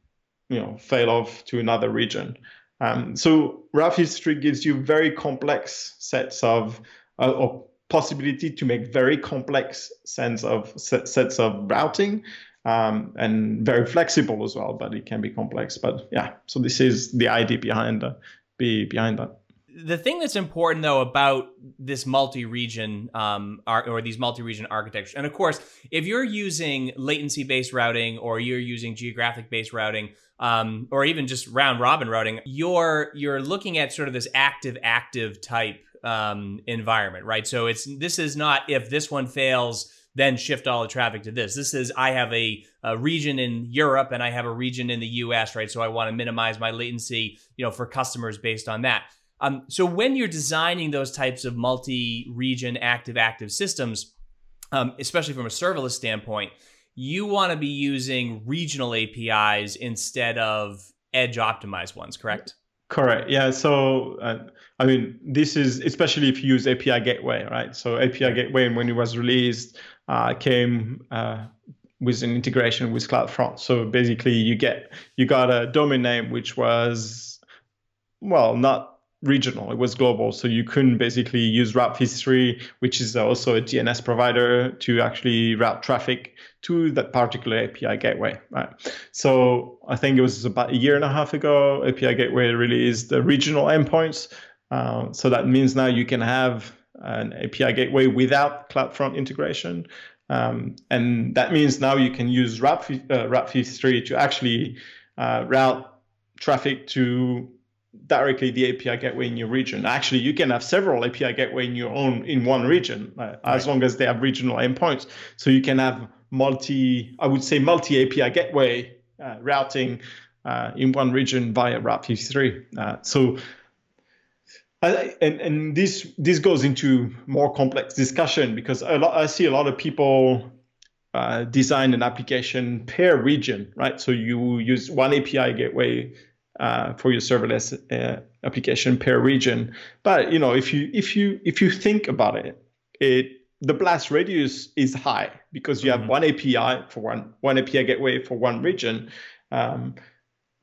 you know fail off to another region um, so Route 53 gives you very complex sets of uh, or possibility to make very complex sets of sets of routing um, and very flexible as well. But it can be complex. But yeah, so this is the idea behind uh, be behind that. The thing that's important though about this multi-region um, or these multi-region architectures, and of course, if you're using latency-based routing or you're using geographic-based routing, um, or even just round robin routing, you're you're looking at sort of this active active type um, environment, right? So it's this is not if this one fails, then shift all the traffic to this. This is I have a, a region in Europe and I have a region in the U.S., right? So I want to minimize my latency, you know, for customers based on that. Um, so when you're designing those types of multi-region active active systems, um, especially from a serverless standpoint, you want to be using regional APIs instead of edge optimized ones, correct? Correct. Yeah. So, uh, I mean, this is especially if you use API Gateway, right? So, API Gateway, when it was released, uh, came uh, with an integration with CloudFront. So basically, you get you got a domain name which was well not regional, it was global. So you couldn't basically use Route 53, which is also a DNS provider, to actually route traffic to that particular API gateway. Right. So I think it was about a year and a half ago, API gateway released the regional endpoints. Uh, so that means now you can have an API gateway without CloudFront integration. Um, and that means now you can use Route, uh, Route 53 to actually uh, route traffic to directly the API gateway in your region. Actually, you can have several API gateway in your own in one region, uh, as long as they have regional endpoints. So you can have multi, I would say, multi API gateway uh, routing uh, in one region via Route 53. Uh, so. and, and this this goes into more complex discussion because a lot, I see a lot of people uh, design an application per region, right? So you use one API gateway uh, for your serverless uh, application per region. But you know, if you if you if you think about it, it the blast radius is high because you have mm-hmm. one API for one one API gateway for one region. Um,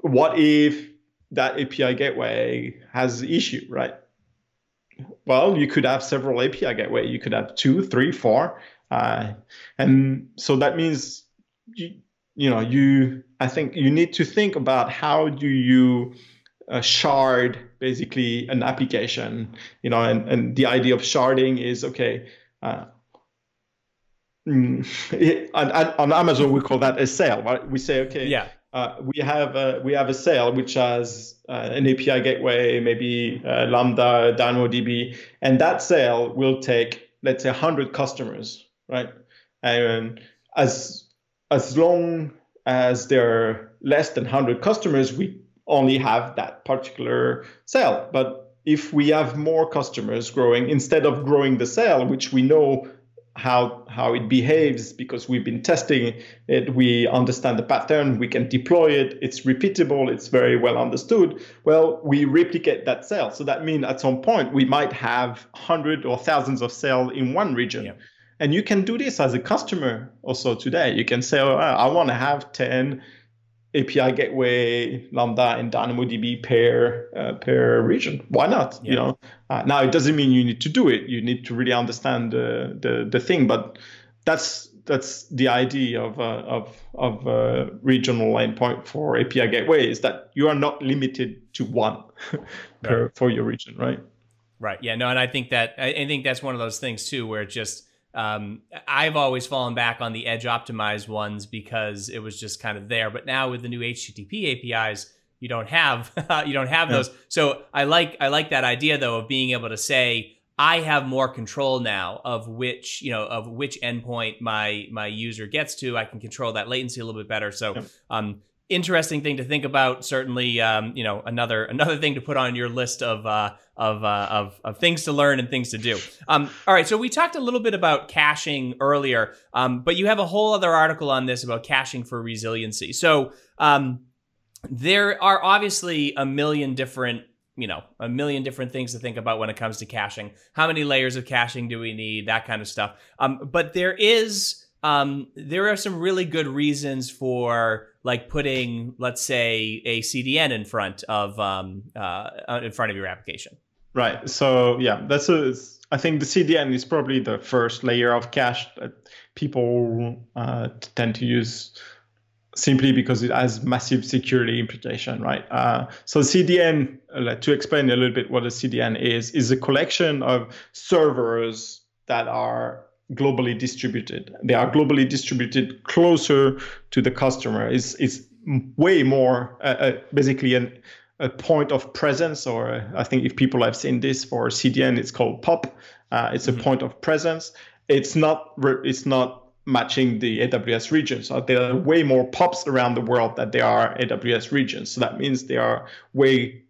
what if that API gateway has issue, right? Well, you could have several API gateway. You could have two, three, four, uh, and so that means you, you know you i think you need to think about how do you uh, shard basically an application you know and, and the idea of sharding is okay uh, it, on, on, amazon we call that a cell right we say okay yeah uh, we have a, we have a cell which has uh, an API gateway, maybe uh, Lambda, DynamoDB, and that cell will take let's say 100 customers, right? And as as long as there are less than 100 customers, we only have that particular cell. But if we have more customers growing, instead of growing the cell, which we know how how it behaves because we've been testing it, we understand the pattern, we can deploy it, it's repeatable, it's very well understood. Well, we replicate that cell. So that means at some point we might have hundred or thousands of cells in one region. Yeah. And you can do this as a customer also today. You can say, oh, I want to have 10 API gateway, Lambda, and DynamoDB per uh, per region. Why not? Yeah. You know. Uh, now it doesn't mean you need to do it. You need to really understand the the, the thing. But that's that's the idea of uh, of of uh, regional endpoint for API gateway is that you are not limited to one per, for your region, right? Right. Yeah. No, and I think that I, I think that's one of those things too, where it just um, I've always fallen back on the edge optimized ones because it was just kind of there. But now with the new HTTP APIs, you don't have you don't have yeah. those. So I like I like that idea though of being able to say I have more control now of which you know of which endpoint my my user gets to. I can control that latency a little bit better. So um, interesting thing to think about. Certainly, um, you know, another another thing to put on your list of uh, of, uh, of of things to learn and things to do. Um, all right, so we talked a little bit about caching earlier, um, but you have a whole other article on this about caching for resiliency. So um, there are obviously a million different you know a million different things to think about when it comes to caching how many layers of caching do we need that kind of stuff um, but there is um, there are some really good reasons for like putting let's say a cdn in front of um, uh, in front of your application right so yeah that's a i think the cdn is probably the first layer of cache that people uh, tend to use simply because it has massive security implication, right? Uh, so CDN, uh, to explain a little bit what a CDN is, is a collection of servers that are globally distributed. They are globally distributed closer to the customer. It's, it's way more uh, uh basically an, a point of presence, or uh, I think if people have seen this for CDN, it's called POP. Uh, it's a mm-hmm. point of presence. It's not. It's not matching the AWS regions. So there are way more POPs around the world that there are AWS regions. So that means they are way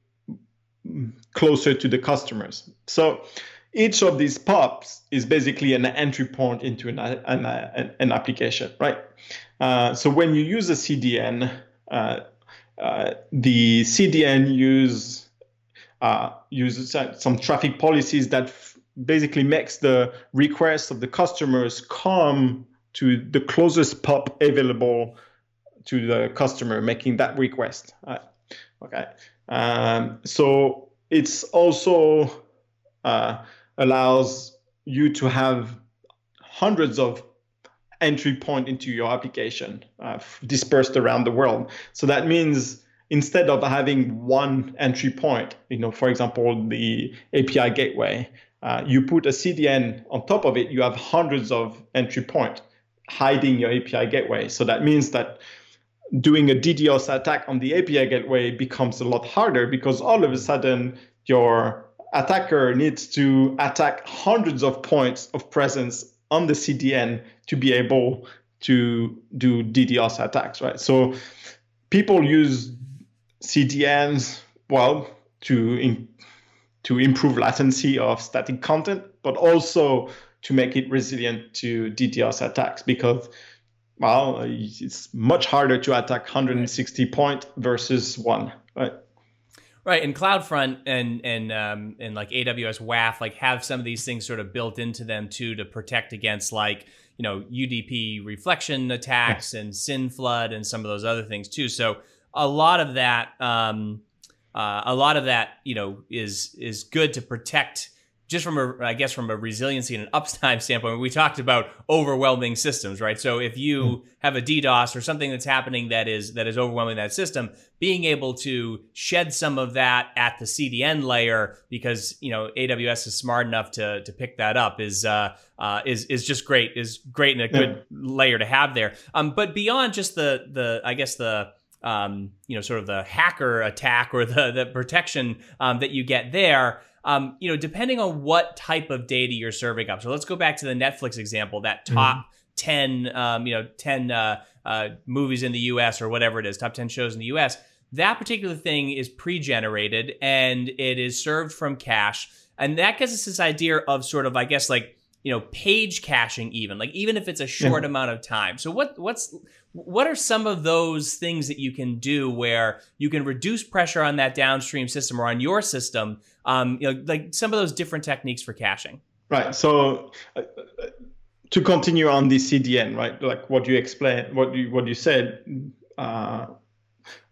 closer to the customers. So each of these POPs is basically an entry point into an, an, an application, right? Uh, so when you use a CDN, uh, uh, the CDN use uh, uses some traffic policies that basically makes the requests of the customers come to the closest pop available to the customer making that request. Okay. Um, so it's also uh, allows you to have hundreds of entry point into your application uh, dispersed around the world. So that means instead of having one entry point, you know, for example, the API gateway, uh, you put a CDN on top of it, you have hundreds of entry point hiding your API gateway. So that means that doing a DDoS attack on the API gateway becomes a lot harder because all of a sudden your attacker needs to attack hundreds of points of presence on the CDN to be able to do DDoS attacks, right? So people use CDNs, well, to in, to improve latency of static content, but also to make it resilient to DDoS attacks because well, it's much harder to attack 160 point versus one, right? Right, and CloudFront and and um, and like AWS WAF like have some of these things sort of built into them too to protect against like you know UDP reflection attacks and SYN flood and some of those other things too. So a lot of that, um, uh, a lot of that, you know, is is good to protect just from a, I guess from a resiliency and an uptime standpoint, we talked about overwhelming systems, right? So if you mm. have a DDoS or something that's happening that is that is overwhelming that system, being able to shed some of that at the CDN layer because you know AWS is smart enough to to pick that up is uh, uh, is is just great is great and a good yeah. layer to have there. Um, but beyond just the the I guess the um, you know, sort of the hacker attack or the the protection um, that you get there um, you know, depending on what type of data you're serving up. So let's go back to the Netflix example, that mm-hmm. top mm-hmm. 10, um, you know, 10 uh, uh, movies in the US or whatever it is, top 10 shows in the US. That particular thing is pre generated and it is served from cache. And that gives us this idea of sort of, I guess, like, you know, page caching even, like even if it's a short yeah. amount of time. So what what's what are some of those things that you can do where you can reduce pressure on that downstream system or on your system um, you know, like some of those different techniques for caching. Right. So uh, to continue on the CDN, right? Like what you explained, what you what you said uh,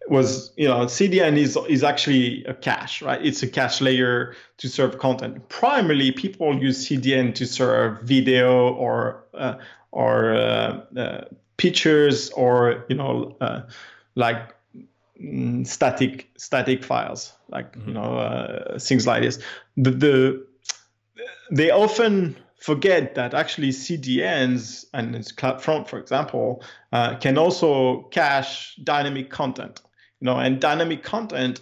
was, you know, CDN is is actually a cache, right? It's a cache layer to serve content. Primarily, people use CDN to serve video or uh, or uh, uh, pictures or you know uh, like mm, static static files, like mm-hmm. you know uh, things like this. The, the they often forget that actually CDNs and it's CloudFront, for example, uh, can also cache dynamic content. You know, and dynamic content,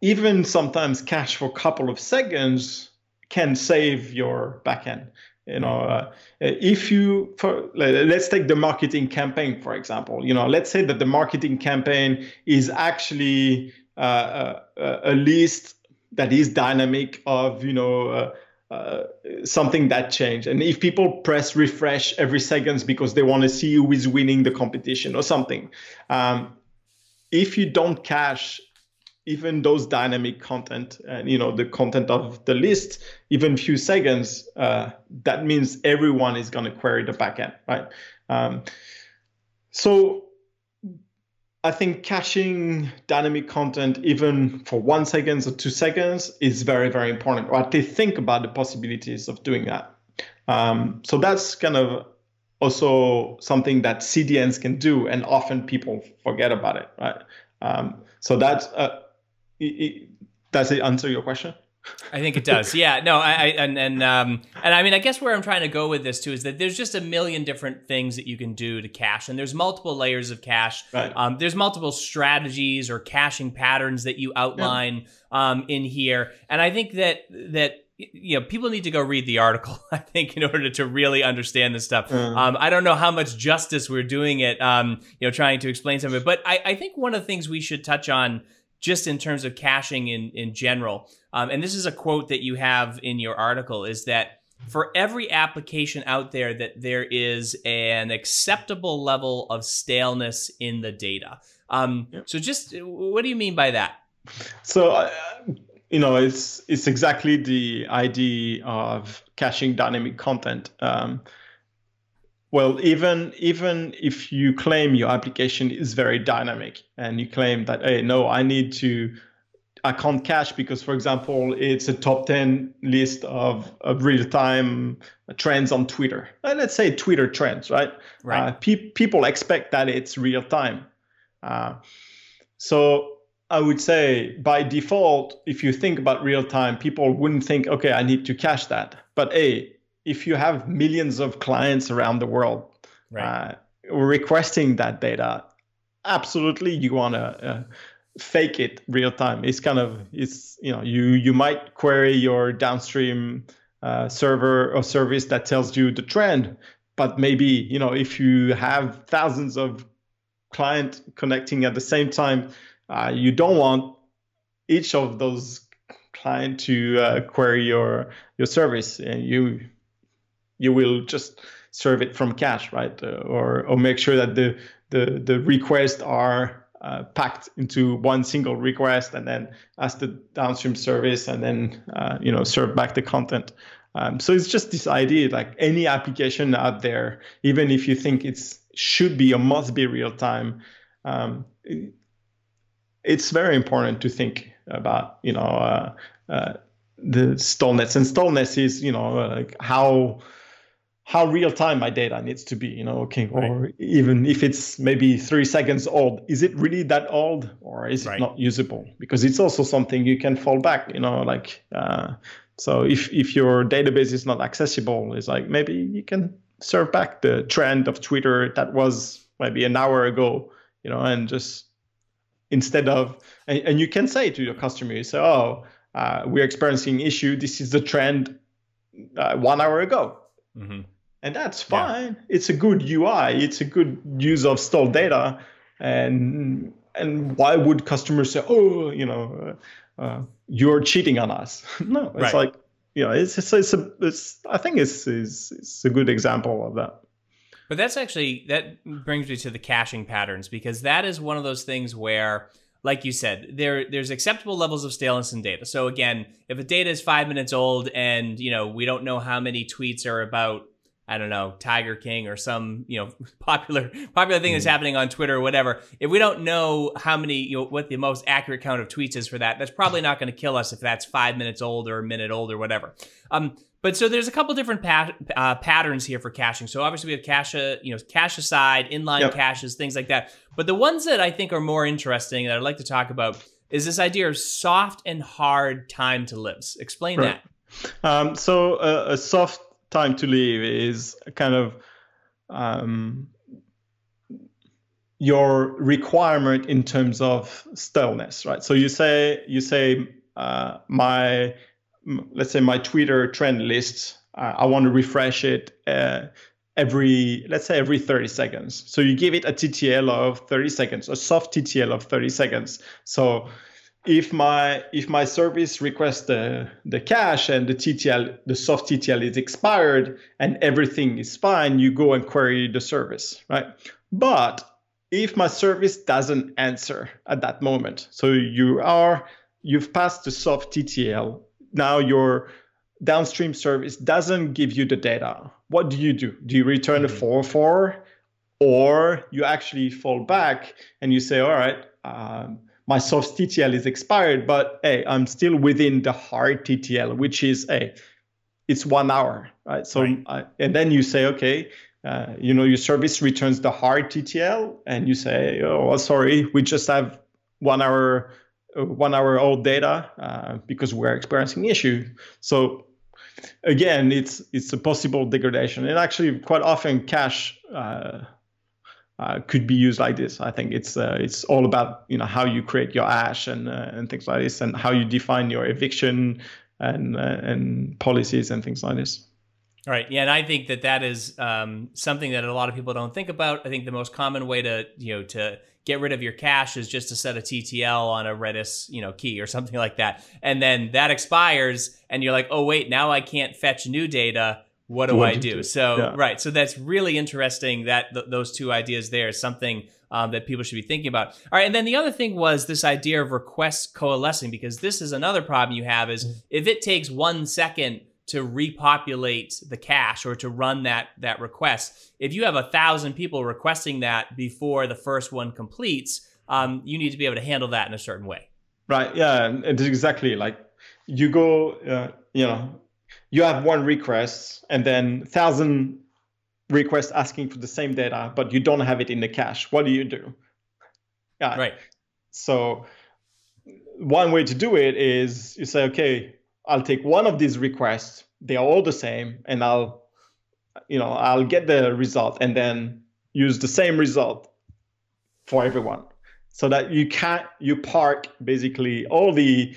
even sometimes cache for a couple of seconds, can save your backend. You know, uh, if you for let's take the marketing campaign for example. You know, let's say that the marketing campaign is actually uh, a, a, list that is dynamic of you know. Uh, uh, something that changed. And if people press refresh every seconds because they want to see who is winning the competition or something, um, if you don't cache even those dynamic content and you know the content of the list even few seconds uh, that means everyone is going to query the backend right? Um, so i think caching dynamic content even for one seconds or two seconds is very very important least think about the possibilities of doing that. Um, so that's kind of also something that cdns can do and often people forget about it right? Um, so that's uh, it, does it answer your question? I think it does. Yeah. No. I, I and and um and I mean I guess where I'm trying to go with this too is that there's just a million different things that you can do to cache, and there's multiple layers of cache. Right. Um, there's multiple strategies or caching patterns that you outline yeah. um in here, and I think that that you know people need to go read the article i think in order to really understand this stuff mm. um, i don't know how much justice we're doing it um, you know trying to explain some of it but I, I think one of the things we should touch on just in terms of caching in, in general. Um, and this is a quote that you have in your article is that for every application out there that there is an acceptable level of staleness in the data. Um, yep. So just what do you mean by that? So, uh, you know, it's, it's exactly the idea of caching dynamic content. Um, well, even even if you claim your application is very dynamic and you claim that, hey, no, I need to, I can't cache because, for example, it's a top 10 list of, of real time trends on Twitter. Uh, let's say Twitter trends, right? Right. Uh, pe- people expect that it's real time. Uh, so I would say by default, if you think about real time, people wouldn't think, okay, I need to cache that. But hey, if you have millions of clients around the world right. uh, requesting that data, absolutely you want to uh, fake it real time. It's kind of it's you know you you might query your downstream uh, server or service that tells you the trend, but maybe you know if you have thousands of client connecting at the same time, uh, you don't want each of those client to uh, query your your service and you you will just serve it from cache, right? Uh, or or make sure that the the the requests are uh, packed into one single request and then ask the downstream service and then uh, you know serve back the content. Um, so it's just this idea, like any application out there, even if you think it's should be or must be real time, um, it's very important to think about you know uh, uh, the staleness and staleness is you know like how how real time my data needs to be you know okay right. or even if it's maybe three seconds old is it really that old or is right. it not usable because it's also something you can fall back you know like uh, so if if your database is not accessible it's like maybe you can serve back the trend of twitter that was maybe an hour ago you know and just instead of and, and you can say to your customer you say oh uh, we're experiencing issue this is the trend uh, one hour ago mm-hmm and that's fine. Yeah. It's a good UI. It's a good use of stored data, and and why would customers say, oh, you know, uh, uh, you're cheating on us? no, it's right. like you know, it's it's, it's, a, it's I think it's, it's it's a good example of that. But that's actually that brings me to the caching patterns because that is one of those things where like you said, there there's acceptable levels of staleness in data. So again, if a data is five minutes old and you know we don't know how many tweets are about I don't know, Tiger King or some, you know, popular popular thing that's hmm. happening on Twitter or whatever. If we don't know how many, you know, what the most accurate count of tweets is for that, that's probably not going to kill us if that's five minutes old or a minute old or whatever. Um, But so there's a couple different pat- uh, patterns here for caching. So obviously we have cache, you know, cache aside, inline yep. caches, things like that. But the ones that I think are more interesting that I'd like to talk about is this idea of soft and hard time to lives. Explain right. that. Um, so uh, a soft time to live is kind of um, your requirement in terms of stillness, right? So you say you say uh, my let's say my Twitter trend list. Uh, I want to refresh it uh, every let's say every 30 seconds. So you give it a TTL of 30 seconds, a soft TTL of 30 seconds. So if my if my service requests the the cache and the TTL the soft TTL is expired and everything is fine, you go and query the service, right? But if my service doesn't answer at that moment, so you are you've passed the soft TTL, now your downstream service doesn't give you the data. What do you do? Do you return mm-hmm. a 4 4 or you actually fall back and you say, all right, um, my soft TTL is expired, but hey, I'm still within the hard TTL, which is hey, it's one hour, right? So right. Uh, and then you say, okay, uh, you know, your service returns the hard TTL, and you say, oh, sorry, we just have one hour, uh, one hour old data uh, because we're experiencing issue. So again, it's it's a possible degradation, and actually, quite often cache uh, uh, could be used like this. I think it's uh, it's all about you know how you create your hash and uh, and things like this, and how you define your eviction and uh, and policies and things like this. All right, yeah, and I think that that is um, something that a lot of people don't think about. I think the most common way to you know to get rid of your cache is just to set a TTL on a Redis you know key or something like that, and then that expires, and you're like, oh wait, now I can't fetch new data what do what I do? do? So yeah. right, so that's really interesting that th- those two ideas there is something um, that people should be thinking about. All right, and then the other thing was this idea of requests coalescing because this is another problem you have is mm-hmm. if it takes one second to repopulate the cache or to run that that request, if you have a thousand people requesting that before the first one completes, um, you need to be able to handle that in a certain way. Right. Yeah. It's exactly like you go. Uh, you know you have one request and then thousand requests asking for the same data, but you don't have it in the cache. What do you do? Yeah. Right. So one way to do it is you say, okay, I'll take one of these requests. They are all the same, and I'll, you know, I'll get the result and then use the same result for everyone, so that you can't you park basically all the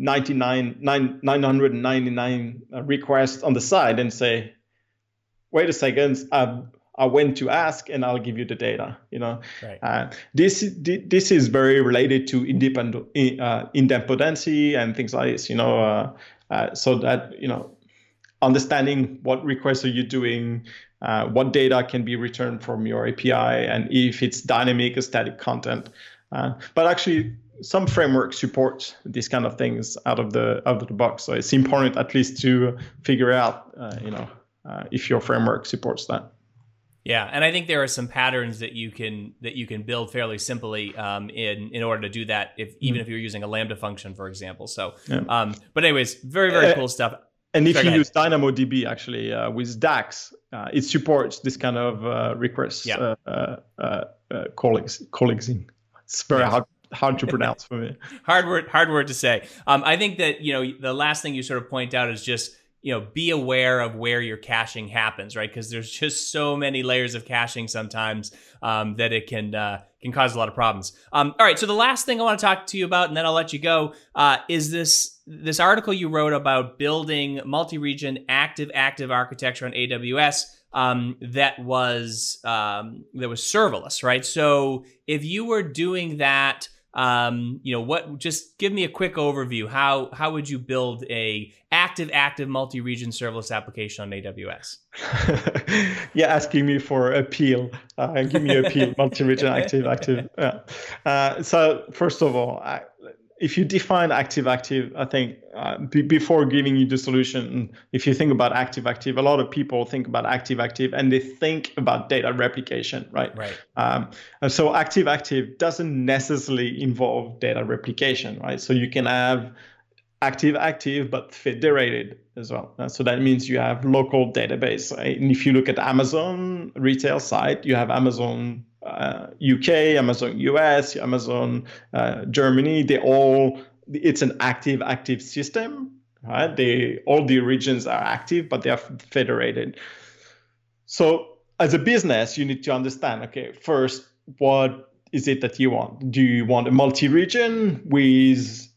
99 9, 999 uh, requests on the side and say wait a second I, I went to ask and I'll give you the data you know right. uh, this this is very related to idempotent uh, idempotency and things like this you know uh, uh, so that you know understanding what requests are you doing uh, what data can be returned from your API and if it's dynamic or static content but actually some framework supports these kind of things out of the out of the box. So it's important at least to figure out, uh, you know, uh, if your framework supports that. Yeah, and I think there are some patterns that you can that you can build fairly simply um, in in order to do that. If even mm-hmm. if you're using a Lambda function, for example. So, yeah. um, but anyways, very very uh, cool stuff. And if Sorry, you use DynamoDB actually uh, with DAX, uh, it supports this kind of uh, requests yeah. uh, uh, colleagues colleagues. It's very hard hard to pronounce for me. hard word, hard word to say. Um, I think that you know the last thing you sort of point out is just you know be aware of where your caching happens, right? Because there's just so many layers of caching sometimes um, that it can uh, can cause a lot of problems. Um, all right, so the last thing I want to talk to you about, and then I'll let you go, uh, is this this article you wrote about building multi-region active active architecture on AWS um, that was um, that was serverless, right? So if you were doing that um, you know what just give me a quick overview how how would you build a active active multi-region serverless application on aws yeah asking me for appeal uh, give me a appeal multi-region active active yeah. uh, so first of all I, if you define active active i think uh, b- before giving you the solution if you think about active active a lot of people think about active active and they think about data replication right? Right. Um, and so active active doesn't necessarily involve data replication right? So you can have active active but federated as well. Uh, so that means you have local database. And if you look at amazon retail site you have amazon uh, uk amazon us amazon uh, germany they all it's an active active system right? They all the regions are active but they are federated. So as a business you need to understand okay first what is it that you want? Do you want a multi-region with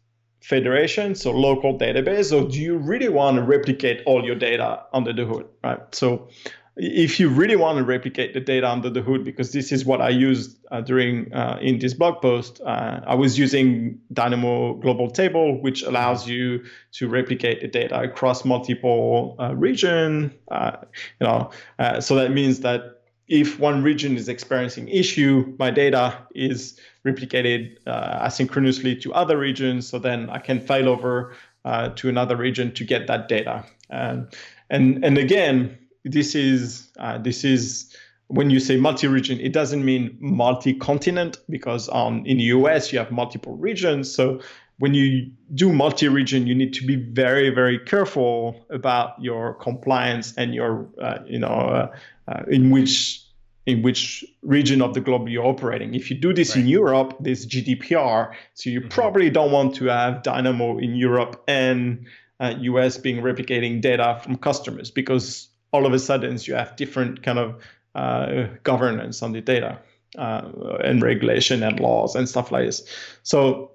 federation, so local database, or do you really want to replicate all your data under the hood, right? So if you really want to replicate the data under the hood, because this is what I used uh, during uh, in this blog post, uh, I was using Dynamo Global Table, which allows you to replicate the data across multiple uh, region. Uh, you know, uh, so that means that if one region is experiencing issue, my data is replicated asynchronously to other regions. So then I can file over to another region to get that data. And and and again, this is uh, this is when you say multi-region, it doesn't mean multi-continent because on in the US you have multiple regions. So when you do multi-region, you need to be very very careful about your compliance and your uh, you know uh, uh, in which in which region of the globe you're operating. If you do this right. in Europe, there's GDPR, so you mm-hmm. probably don't want to have Dynamo in Europe and uh, US being replicating data from customers because all of a sudden you have different kind of uh, governance on the data uh, and regulation and laws and stuff like this. So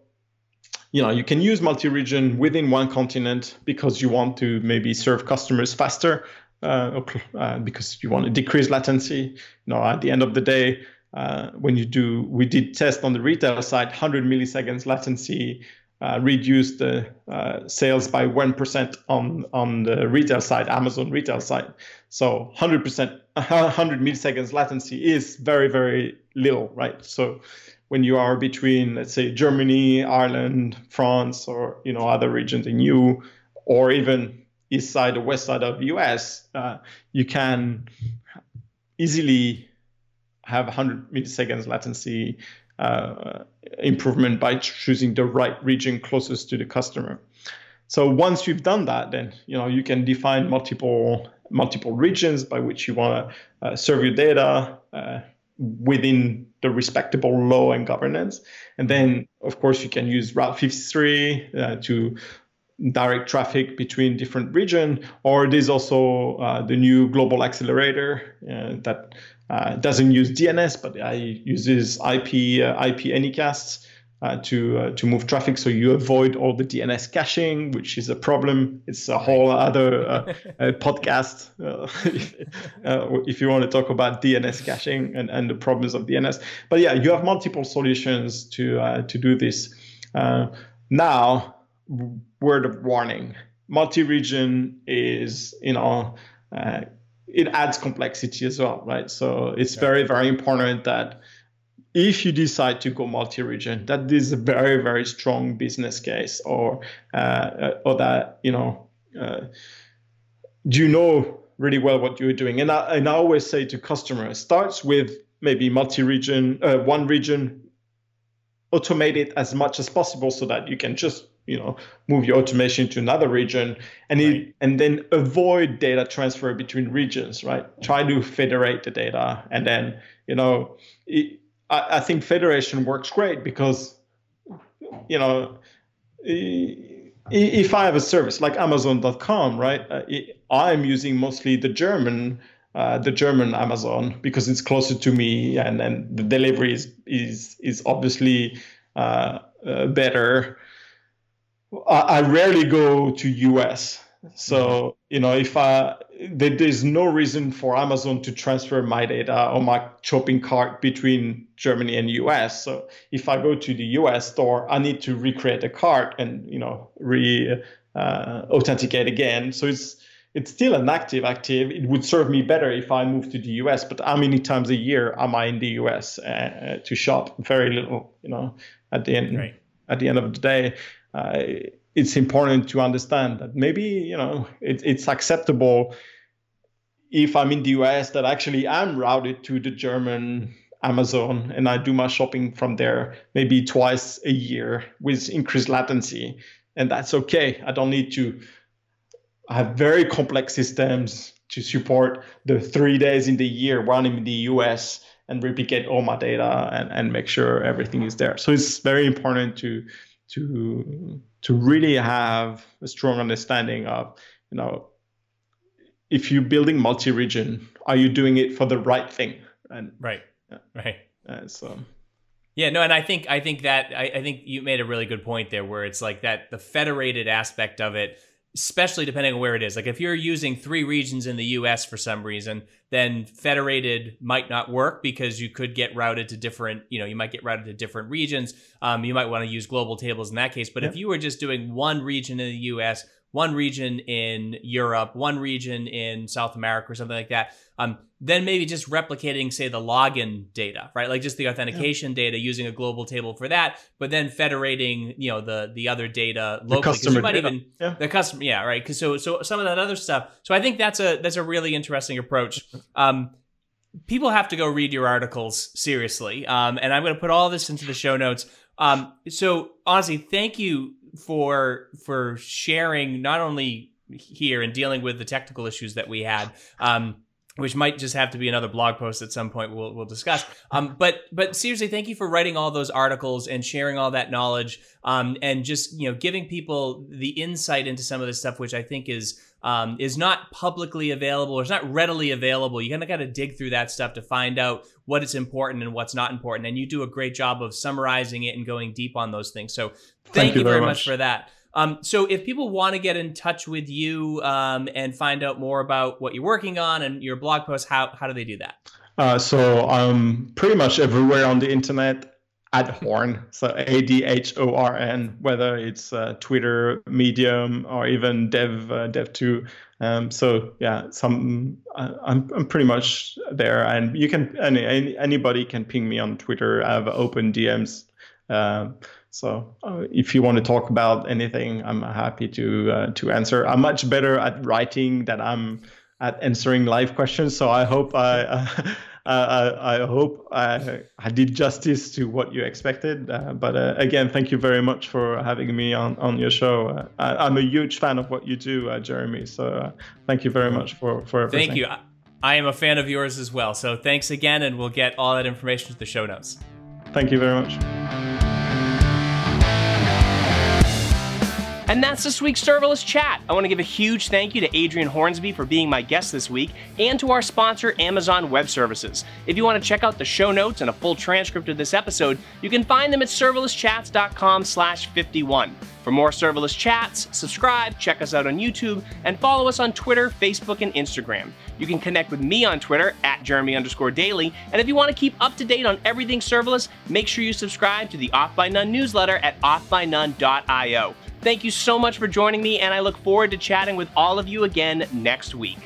you know you can use multi-region within one continent because you want to maybe serve customers faster uh, uh, because you want to decrease latency. You know, at the end of the day, uh, when you do, we did test on the retail side, 100 milliseconds latency uh, reduced the uh, sales by 1% on, on the retail side, Amazon retail side. So 100%, 100 milliseconds latency is very, very little, right? So when you are between, let's say, Germany, Ireland, France, or, you know, other regions in EU, or even east side or west side of the US, uh, you can easily have 100 milliseconds latency uh, improvement by choosing the right region closest to the customer. So once you've done that, then you know you can define multiple multiple regions by which you want to uh, serve your data uh, within the respectable law and governance. And then, of course, you can use Route 53 uh, to direct traffic between different region, or there's also uh, the new global accelerator uh, that uh, doesn't use DNS, but it uses IP uh, IP anycasts uh, to uh, to move traffic, so you avoid all the DNS caching, which is a problem. It's a whole other podcast if, if, you want to talk about DNS caching and, and the problems of DNS. But yeah, you have multiple solutions to to do this. now word of warning multi-region is you know uh, it adds complexity as well right so it's yeah. very very important that if you decide to go multi-region that is a very very strong business case or uh, or that you know uh, do you know really well what you're doing and I, and I always say to customers starts with maybe multi-region uh, one region automate it as much as possible so that you can just you know move your automation to another region and right. it, and then avoid data transfer between regions right try to federate the data and then you know it, I, I, think federation works great because you know if i have a service like amazon.com right uh, i'm using mostly the german uh, the German Amazon because it's closer to me and, and the delivery is is is obviously uh, uh, better I rarely go to US. So, mm-hmm. you know, if I, there's no reason for Amazon to transfer my data or my shopping cart between Germany and US. So if I go to the US store, I need to recreate a cart and, you know, re uh, authenticate again. So it's, it's still an active active. It would serve me better if I move to the US, but how many times a year am I in the US uh, to shop? Very little, you know, at the end, right. at the end of the day uh, it's important to understand that maybe you know it, it's acceptable if I'm in the US that actually I'm routed to the German Amazon and I do my shopping from there maybe twice a year with increased latency. and that's okay. I don't need to have very complex systems to support the three days in the year running in the US and replicate all my data and, and make sure everything is there. So it's very important to to to really have a strong understanding of, you know, if you're building multi-region, are you doing it for the right thing? And right, yeah. right. And so. Yeah, no, and I think I think that I, I think you made a really good point there, where it's like that the federated aspect of it especially depending on where it is. Like if you're using three regions in the US for some reason, then federated might not work because you could get routed to different, you know, you might get routed to different regions. Um, you might want to use global tables in that case. But if you were just doing one region in the US, one region in Europe, one region in South America, or something like that. Um, then maybe just replicating, say, the login data, right? Like just the authentication yeah. data using a global table for that, but then federating, you know, the the other data locally. The customer you might data. even yeah. the customer, yeah, right? Because so so some of that other stuff. So I think that's a that's a really interesting approach. Um, people have to go read your articles seriously, um, and I'm going to put all this into the show notes. Um, so honestly, thank you for for sharing not only here and dealing with the technical issues that we had. Um, which might just have to be another blog post at some point we'll, we'll discuss. Um, but but seriously, thank you for writing all those articles and sharing all that knowledge um, and just you know giving people the insight into some of this stuff, which I think is um, is not publicly available or is not readily available. You kind of got to dig through that stuff to find out what is important and what's not important. And you do a great job of summarizing it and going deep on those things. So thank, thank you, very much. much for that. Um, so if people want to get in touch with you um, and find out more about what you're working on and your blog posts, how, how do they do that? Uh, so I'm pretty much everywhere on the internet at Horn, so A D H O R N, whether it's uh, Twitter, Medium, or even Dev uh, Dev.to. Um, so yeah, some uh, I'm I'm pretty much there, and you can any, anybody can ping me on Twitter. I have open DMs. So uh, if you want to talk about anything, I'm happy to uh, to answer. I'm much better at writing than I'm at answering live questions. So I hope I. Uh, I, I, hope I, I, did justice to what you expected. Uh, but uh, again, thank you very much for having me on, on your show. Uh, I, am a huge fan of what you do, uh, Jeremy. So uh, thank you very much for, for everything. Thank you. I am a fan of yours as well. So thanks again, and we'll get all that information to the show notes. Thank you very much. And that's this week's serverless chat. I want to give a huge thank you to Adrian Hornsby for being my guest this week and to our sponsor, Amazon Web Services. If you want to check out the show notes and a full transcript of this episode, you can find them at serverlesschats.com slash 51. For more serverless chats, subscribe, check us out on YouTube, and follow us on Twitter, Facebook, and Instagram. You can connect with me on Twitter at Jeremy underscore Daly. And if you want to keep up to date on everything serverless, make sure you subscribe to the Off by None newsletter at offbynone.io. Thank you so much for joining me, and I look forward to chatting with all of you again next week.